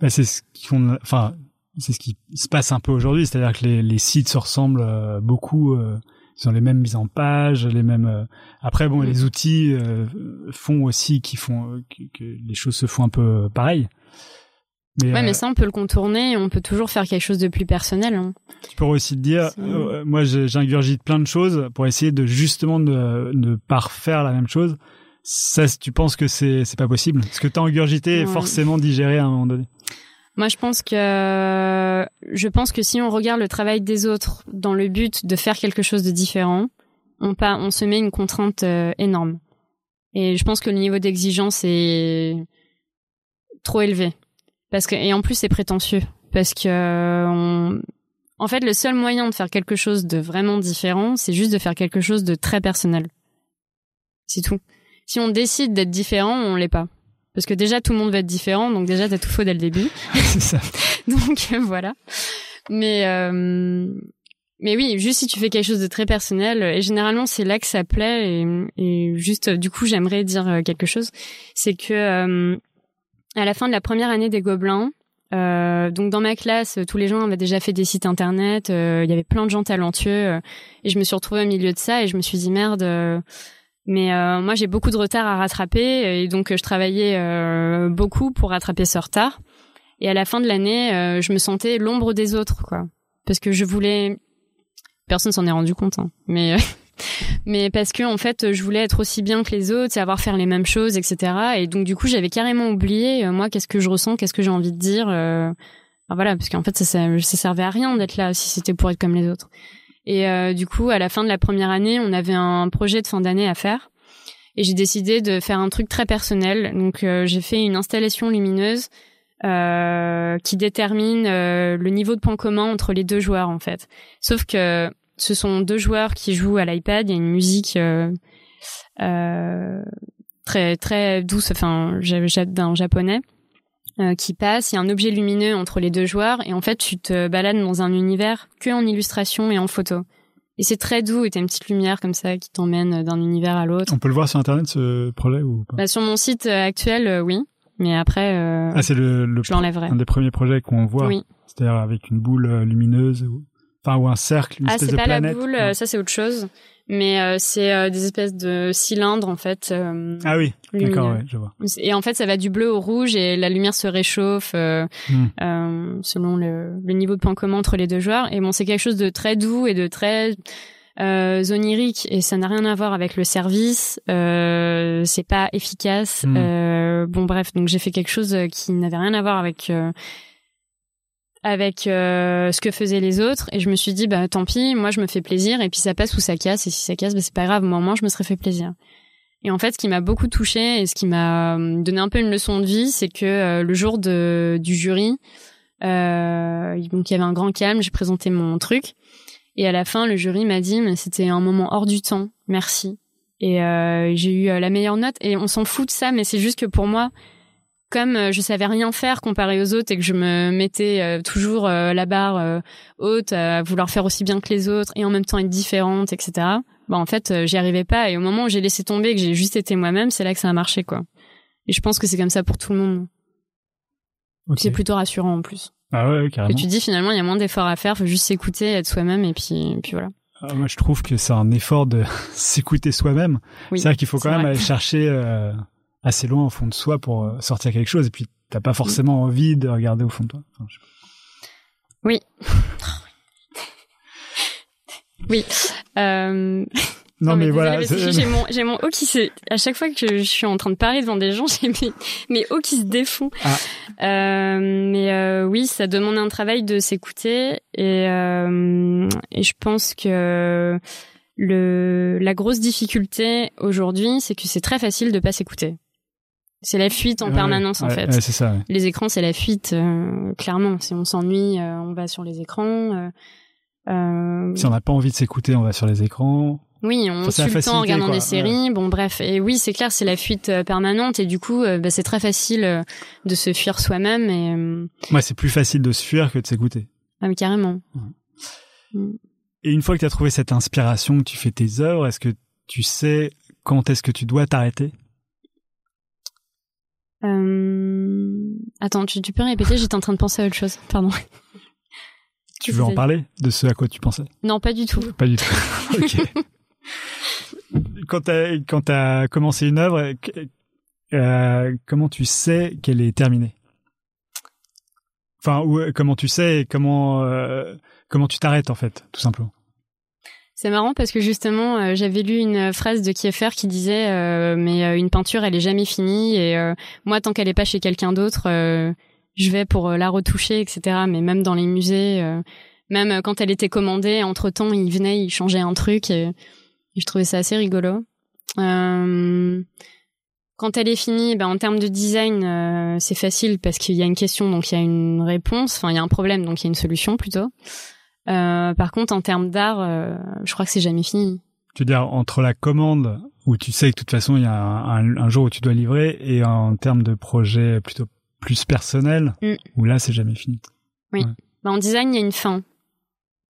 Bah, c'est ce qu'on, enfin, c'est ce qui se passe un peu aujourd'hui, c'est-à-dire que les, les sites se ressemblent euh, beaucoup. euh, ils ont les mêmes mises en page, les mêmes. euh, Après, bon, Mm. les outils euh, font aussi qui font euh, que, les choses se font un peu euh, pareil. Mais, Ouais, euh, mais ça, on peut le contourner on peut toujours faire quelque chose de plus personnel. hein. tu pourrais aussi te dire, euh, moi, je- j'ingurgite plein de choses pour essayer de justement ne, ne pas refaire la même chose. Ça, tu penses que c'est pas possible? Parce que t'as ingurgité Ouais. forcément digéré à un moment donné. Moi, je pense que je pense que si on regarde le travail des autres dans le but de faire quelque chose de différent, on pas on se met une contrainte euh, énorme. Et je pense que le niveau d'exigence est trop élevé parce que et en plus c'est prétentieux parce que on, en fait le seul moyen de faire quelque chose de vraiment différent, c'est juste de faire quelque chose de très personnel. C'est tout. Si on décide d'être différent, on l'est pas. Parce que déjà tout le monde va être différent, donc déjà t'as tout faux dès le début. c'est ça. donc euh, voilà. Mais euh, mais oui, juste si tu fais quelque chose de très personnel, et généralement c'est là que ça plaît. Et, et juste du coup j'aimerais dire euh, quelque chose, c'est que euh, à la fin de la première année des Gobelins, euh, donc dans ma classe, tous les gens avaient déjà fait des sites internet, il y avait plein de gens talentueux, et je me suis retrouvée au milieu de ça et je me suis dit merde mais euh, moi, j'ai beaucoup de retard à rattraper et donc je travaillais euh, beaucoup pour rattraper ce retard. Et à la fin de l'année, euh, je me sentais l'ombre des autres, quoi, parce que je voulais. Personne s'en est rendu compte, hein. mais mais parce que en fait, je voulais être aussi bien que les autres, savoir faire les mêmes choses, etc. Et donc du coup, j'avais carrément oublié moi, qu'est-ce que je ressens, qu'est-ce que j'ai envie de dire. voilà, parce qu'en fait, ça, ça, servait à rien d'être là si c'était pour être comme les autres. Et euh, du coup, à la fin de la première année, on avait un projet de fin d'année à faire. Et j'ai décidé de faire un truc très personnel. Donc euh, j'ai fait une installation lumineuse euh, qui détermine le niveau de point commun entre les deux joueurs en fait. Sauf que ce sont deux joueurs qui jouent à l'iPad. Il y a une musique très très douce, enfin d'un japonais. Euh, qui passe, il y a un objet lumineux entre les deux joueurs et en fait tu te balades dans un univers que en illustration et en photo. Et c'est très doux et t'as une petite lumière comme ça qui t'emmène d'un univers à l'autre. On peut le voir sur internet ce projet ou pas? Bah, Sur mon site euh, actuel, euh, oui. Mais après, ah, c'est le, le je l'enlèverai. Un des premiers projets qu'on voit. Oui. C'est-à-dire avec une boule lumineuse ou, enfin, ou un cercle, une ah, espèce de planète. Ah, c'est pas la boule, ça c'est autre chose mais euh, c'est euh, des espèces de cylindres en fait. Euh, ah oui, d'accord, ouais, je vois. Et en fait, ça va du bleu au rouge et la lumière se réchauffe hmm. selon le, le, niveau de point commun entre les deux joueurs. Et bon, c'est quelque chose de très doux et de très onirique et ça n'a rien à voir avec le service. c'est pas efficace. Hmm. bon, bref, donc j'ai fait quelque chose qui n'avait rien à voir avec avec euh, ce que faisaient les autres. Et je me suis dit bah tant pis moi je me fais plaisir. Et puis ça passe ou ça casse. Et si ça casse bah, c'est pas grave. Moi moins je me serais fait plaisir. Et en fait ce qui m'a beaucoup touché et ce qui m'a euh, donné un peu une leçon de vie c'est que euh, le jour de du jury euh, donc il y avait un grand calme. J'ai présenté mon truc. Et à la fin le jury m'a dit mais c'était un moment hors du temps. Merci. Et j'ai eu la meilleure note. Et on s'en fout de ça mais c'est juste que pour moi comme euh, je savais rien faire comparé aux autres et que je me mettais euh, toujours euh, la barre haute à vouloir faire aussi bien que les autres et en même temps être différente, etc. Bah en fait, j'y arrivais pas et au moment où j'ai laissé tomber, que j'ai juste été moi-même, c'est là que ça a marché quoi. Et je pense que c'est comme ça pour tout le monde. C'est plutôt rassurant en plus. Ah ouais, carrément. Et tu dis finalement il y a moins d'efforts à faire, faut juste s'écouter, être soi-même et puis puis voilà. Ah, moi je trouve que c'est un effort de s'écouter soi-même. c'est vrai qu'il faut quand même aller chercher assez loin au fond de soi pour euh, sortir quelque chose et puis t'as pas forcément envie de regarder au fond de toi. Oui. oui. Euh... Non, mais, voilà. J'ai mon, j'ai mon haut qui se, à chaque fois que je suis en train de parler devant des gens, j'ai mes, mes hauts qui se défont. Ah. Euh, mais euh, oui, ça demande un travail de s'écouter et, euh, et je pense que le, la grosse difficulté aujourd'hui, c'est que c'est très facile de pas s'écouter. C'est la fuite en permanence en fait. c'est ça. Les écrans, c'est la fuite euh, clairement. Si on s'ennuie, euh, on va sur les écrans. Euh, si on n'a pas envie de s'écouter, on va sur les écrans. Oui, on enfin, le temps en regardant des séries. Bon, bref. Et oui, c'est clair, c'est la fuite permanente et du coup, bah, c'est très facile de se fuir soi-même. Et ouais, c'est plus facile de se fuir que de s'écouter. Ah mais carrément. Mm. Et une fois que tu as trouvé cette inspiration, que tu fais tes œuvres, est-ce que tu sais quand est-ce que tu dois t'arrêter? Euh... Attends, tu, peux répéter J'étais en train de penser à autre chose. Pardon. Tu veux en parler de ce à quoi tu pensais? Non, pas du tout. Pas du tout. ok. quand quand as commencé une œuvre, euh, comment tu sais qu'elle est terminée? Enfin, ou, comment tu sais comment euh, comment tu t'arrêtes en fait, tout simplement? C'est marrant parce que justement, euh, j'avais lu une phrase de Kieffer qui disait euh, mais euh, une peinture, elle est jamais finie et moi tant qu'elle est pas chez quelqu'un d'autre, je vais pour la retoucher, etc. Mais même dans les musées, même quand elle était commandée, entre temps, il venait, il changeait un truc et, je trouvais ça assez rigolo. Euh, quand elle est finie, ben, en termes de design, euh, c'est facile parce qu'il y a une question, donc il y a une réponse. Enfin, il y a un problème, donc il y a une solution plutôt. Euh, par contre, en termes d'art, euh, je crois que c'est jamais fini. Tu veux dire entre la commande où tu sais que de toute façon il y a un, un, jour où tu dois livrer et en termes de projet plutôt plus personnel mm. où là c'est jamais fini. Oui. Ben, en design, il y a une fin.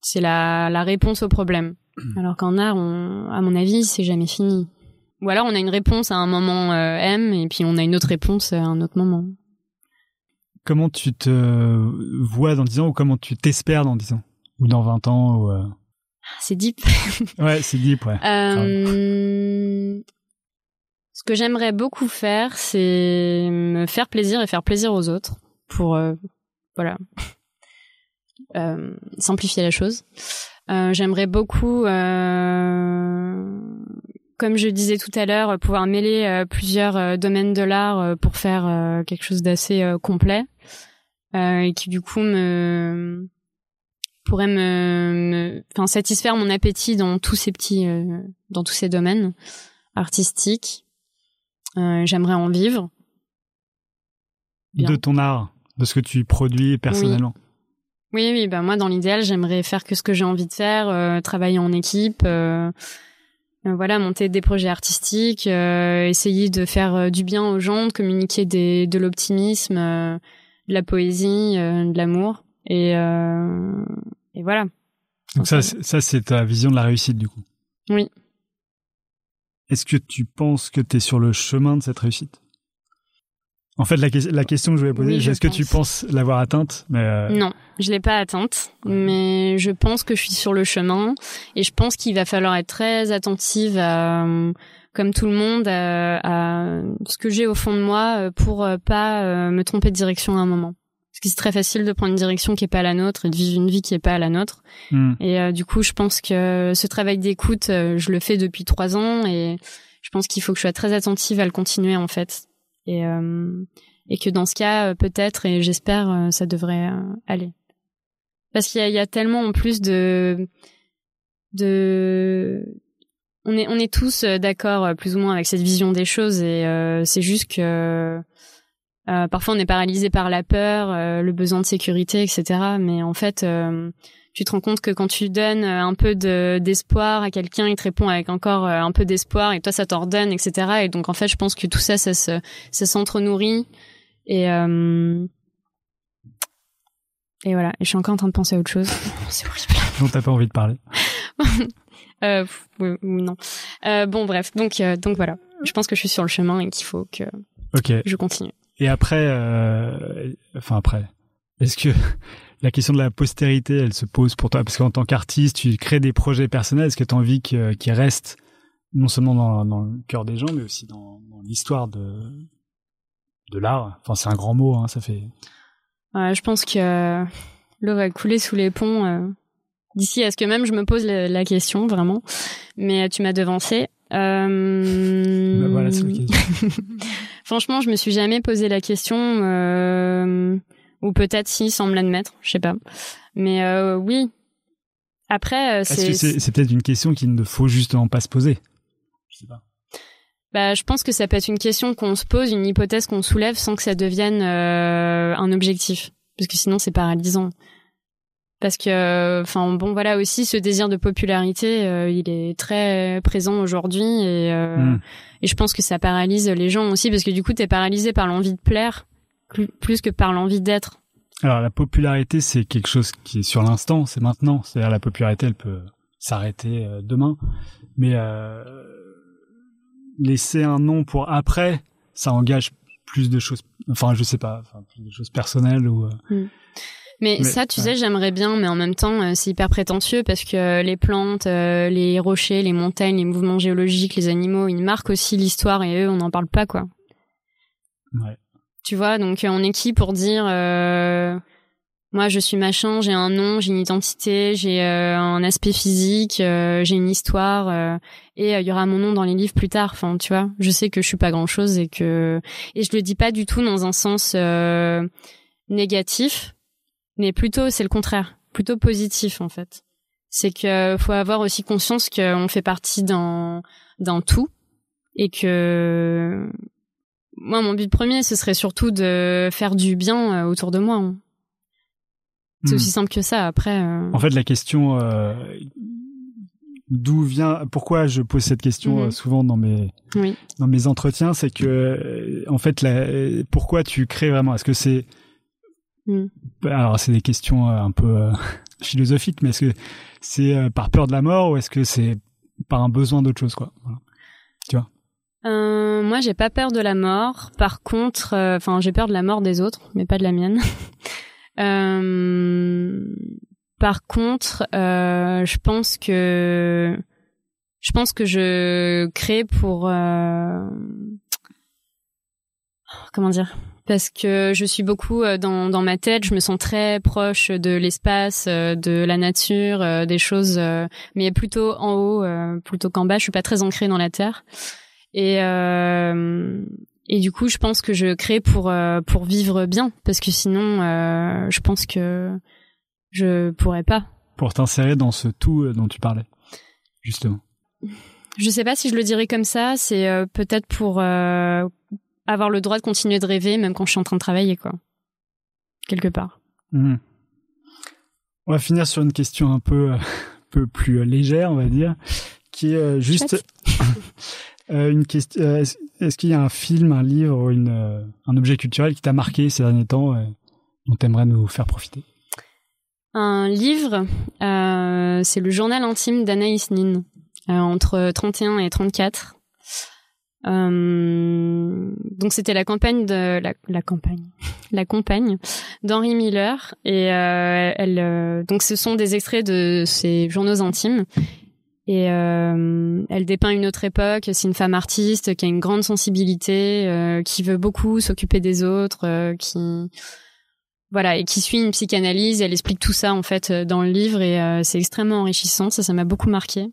C'est la, la réponse au problème. Alors qu'en art, on, à mon avis, c'est jamais fini. Ou alors on a une réponse à un moment euh, M et puis on a une autre réponse à un autre moment. Comment tu te vois dans 10 ans ou comment tu t'espères dans 10 ans? Ou dans 20 ans ou euh? ah, C'est deep. ouais, c'est deep, ouais. Euh... Ce que j'aimerais beaucoup faire, c'est me faire plaisir et faire plaisir aux autres pour, euh, voilà, simplifier la chose. j'aimerais beaucoup comme je disais tout à l'heure, pouvoir mêler plusieurs domaines de l'art pour faire quelque chose d'assez complet et qui du coup me pourrait me, enfin satisfaire mon appétit dans tous ces petits, dans tous ces domaines artistiques. J'aimerais en vivre. De ton art, de ce que tu produis personnellement. Oui, oui, bah moi dans l'idéal, j'aimerais faire que ce que j'ai envie de faire, travailler en équipe. Euh, voilà, monter des projets artistiques, euh, essayer de faire euh, du bien aux gens, de communiquer des, de l'optimisme, de la poésie, de l'amour, et, et voilà. Donc ça, ça c'est ta vision de la réussite du coup. Oui. Est-ce que tu penses que tu es sur le chemin de cette réussite? En fait, la, la, question que je voulais poser, est-ce que tu penses l'avoir atteinte? Mais euh, Non, je l'ai pas atteinte, mais je pense que je suis sur le chemin et je pense qu'il va falloir être très attentive à, comme tout le monde, à, ce que j'ai au fond de moi euh, pour euh, pas me tromper de direction à un moment. Parce que c'est très facile de prendre une direction qui est pas la nôtre et de vivre une vie qui est pas la nôtre. Hmm. Et du coup, je pense que ce travail d'écoute, je le fais depuis trois ans et je pense qu'il faut que je sois très attentive à le continuer en fait et euh, et que dans ce cas euh, peut-être et j'espère euh, ça devrait aller parce qu'il y, y a, tellement en plus de de on est on est tous d'accord plus ou moins avec cette vision des choses et c'est juste que parfois on est paralysé par la peur le besoin de sécurité etc mais en fait tu te rends compte que quand tu donnes euh, un peu d'espoir à quelqu'un, il te répond avec encore euh, un peu d'espoir et toi ça t'en redonne, etc. Et donc en fait, je pense que tout ça, ça se, ça s'entre-nourrit et euh... et voilà. Et je suis encore en train de penser à autre chose. C'est horrible. Non, t'as pas envie de parler. euh, oui, non. Euh, bon, bref. Donc euh, donc voilà. Je pense que je suis sur le chemin et qu'il faut que je continue. Et après, enfin après, est-ce que la question de la postérité, elle se pose pour toi? Parce qu'en tant qu'artiste, tu crées des projets personnels. Est-ce que tu as envie qu'ils restent non seulement dans, le cœur des gens, mais aussi dans, l'histoire de, de l'art? Enfin, c'est un grand mot, hein, ça fait... je pense que l'eau va couler sous les ponts euh, d'ici à ce que même je me pose la, question, vraiment. Mais tu m'as devancé. Euh... Bah voilà, c'est Franchement, je me suis jamais posé la question... Euh ou peut-être si, sans me l'admettre, je sais pas. Mais euh, oui. Après, euh, c'est. c'est peut-être une question qu'il ne faut justement pas se poser Je sais pas. Bah, je pense que ça peut être une question qu'on se pose, une hypothèse qu'on soulève sans que ça devienne euh, un objectif, parce que sinon c'est paralysant. Parce que, enfin bon, voilà aussi ce désir de popularité, euh, il est très présent aujourd'hui et, hmm. et je pense que ça paralyse les gens aussi parce que du coup t'es paralysé par l'envie de plaire plus, que par l'envie d'être. Alors la popularité, c'est quelque chose qui est sur l'instant, c'est maintenant. C'est-à-dire la popularité, elle peut s'arrêter euh, demain, mais euh, laisser un nom pour après, ça engage plus de choses. Enfin, je sais pas, enfin, plus de choses personnelles ou. Euh, Mais, ça, tu sais, j'aimerais bien, mais en même temps, c'est hyper prétentieux parce que les plantes, les rochers, les montagnes, les mouvements géologiques, les animaux, ils marquent aussi l'histoire et eux, on n'en parle pas, quoi. Ouais. Tu vois, donc on est qui pour dire euh, moi je suis machin, j'ai un nom, j'ai une identité, j'ai euh, un aspect physique, euh, j'ai une histoire et il y aura mon nom dans les livres plus tard. Enfin, tu vois, je sais que je suis pas grand chose et que et je le dis pas du tout dans un sens négatif, mais plutôt c'est le contraire, plutôt positif en fait. C'est que faut avoir aussi conscience qu'on fait partie d'un d'un tout et que moi mon but premier ce serait surtout de faire du bien euh, autour de moi. hein. C'est Hmm. aussi simple que ça. Après, euh, En fait, la question euh, d'où vient, pourquoi je pose cette question Mhm. souvent dans mes oui. dans mes entretiens, c'est que en fait, la, pourquoi tu crées vraiment? Est-ce que c'est Mm. alors c'est des questions euh, un peu euh, philosophiques, mais est-ce que c'est euh, par peur de la mort ou est-ce que c'est par un besoin d'autre chose quoi Voilà. Euh, moi, j'ai pas peur de la mort. Par contre, euh, enfin, j'ai peur de la mort des autres, mais pas de la mienne. Euh, par contre, euh, je pense que je pense que je crée pour euh, comment dire? Parce que je suis beaucoup euh, dans, dans ma tête, je me sens très proche de l'espace, euh, de la nature, euh, des choses, mais plutôt en haut, plutôt qu'en bas. Je suis pas très ancrée dans la terre. Et euh, et du coup, je pense que je crée pour pour vivre bien, parce que sinon, euh, je pense que je pourrais pas. Pour t'insérer dans ce tout dont tu parlais, justement. Je sais pas si je le dirais comme ça. C'est peut-être pour euh, avoir le droit de continuer de rêver, même quand je suis en train de travailler, quoi. Quelque part. Mhm. On va finir sur une question un peu, euh, peu plus euh, légère, on va dire, qui est euh, juste une question. est-ce, qu'il y a un film, un livre, ou une, un objet culturel qui t'a marqué ces derniers temps, euh, dont t'aimerais nous faire profiter? Un livre, c'est le journal intime d'Anaïs Nin, entre 31 et 34. Euh, donc c'était la campagne de la, campagne, la compagne d'Henri Miller et euh, elle euh, donc ce sont des extraits de ses journaux intimes et euh, elle dépeint une autre époque. C'est une femme artiste qui a une grande sensibilité, euh, qui veut beaucoup s'occuper des autres, qui voilà et qui suit une psychanalyse. Elle explique tout ça en fait dans le livre et c'est extrêmement enrichissant. Ça, ça m'a beaucoup marqué.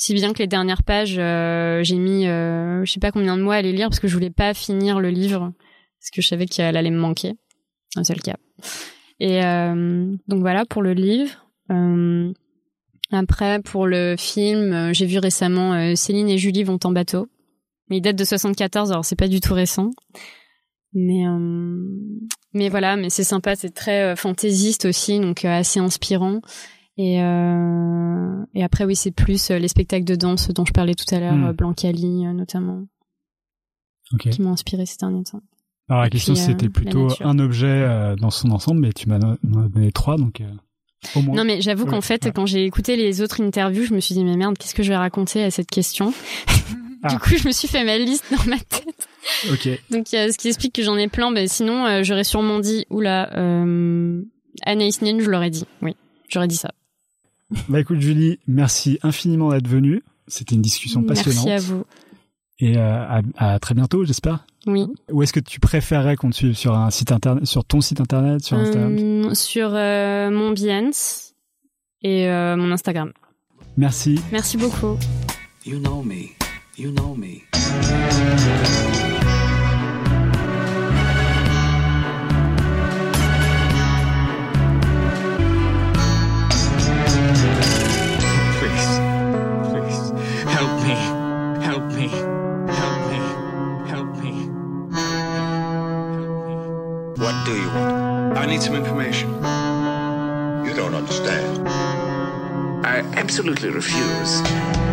Si bien que les dernières pages, euh, j'ai mis, euh, je sais pas combien de mois à les lire parce que je voulais pas finir le livre parce que je savais qu'elle allait me manquer. C'est le cas. Et euh, donc voilà pour le livre. Après pour le film, j'ai vu récemment Céline et Julie vont en bateau. Mais il date de 74, alors c'est pas du tout récent. Mais euh, mais voilà, mais c'est sympa, c'est très fantaisiste aussi, donc assez inspirant. Et euh, et après oui, c'est plus euh, les spectacles de danse dont je parlais tout à l'heure, euh, Blancali euh, notamment, Ok. qui m'ont inspiré ces derniers temps. Alors la Et question c'était plutôt un objet dans son ensemble, mais tu m'en as m'en as donné trois, donc au moins. Non mais j'avoue qu'en fait, ouais. quand j'ai écouté les autres interviews, je me suis dit mais merde, qu'est-ce que je vais raconter à cette question? Ah. Du coup, je me suis fait ma liste dans ma tête. Ok. Donc, ce qui explique que j'en ai plein. Mais sinon, j'aurais sûrement dit, oula, euh, Anaïs Nin, je l'aurais dit. Oui, j'aurais dit ça. Bah écoute Julie, merci infiniment d'être venue. C'était une discussion passionnante. Merci à vous. Et euh, à, à très bientôt, j'espère. Oui. Où est-ce que tu préférerais qu'on te suive? Sur un site internet, sur ton site internet, sur Instagram? Euh, sur euh, mon Behance et euh, mon Instagram. Merci. Merci beaucoup. You know me. You know me. What do you want? I need some information. You don't understand. I absolutely refuse.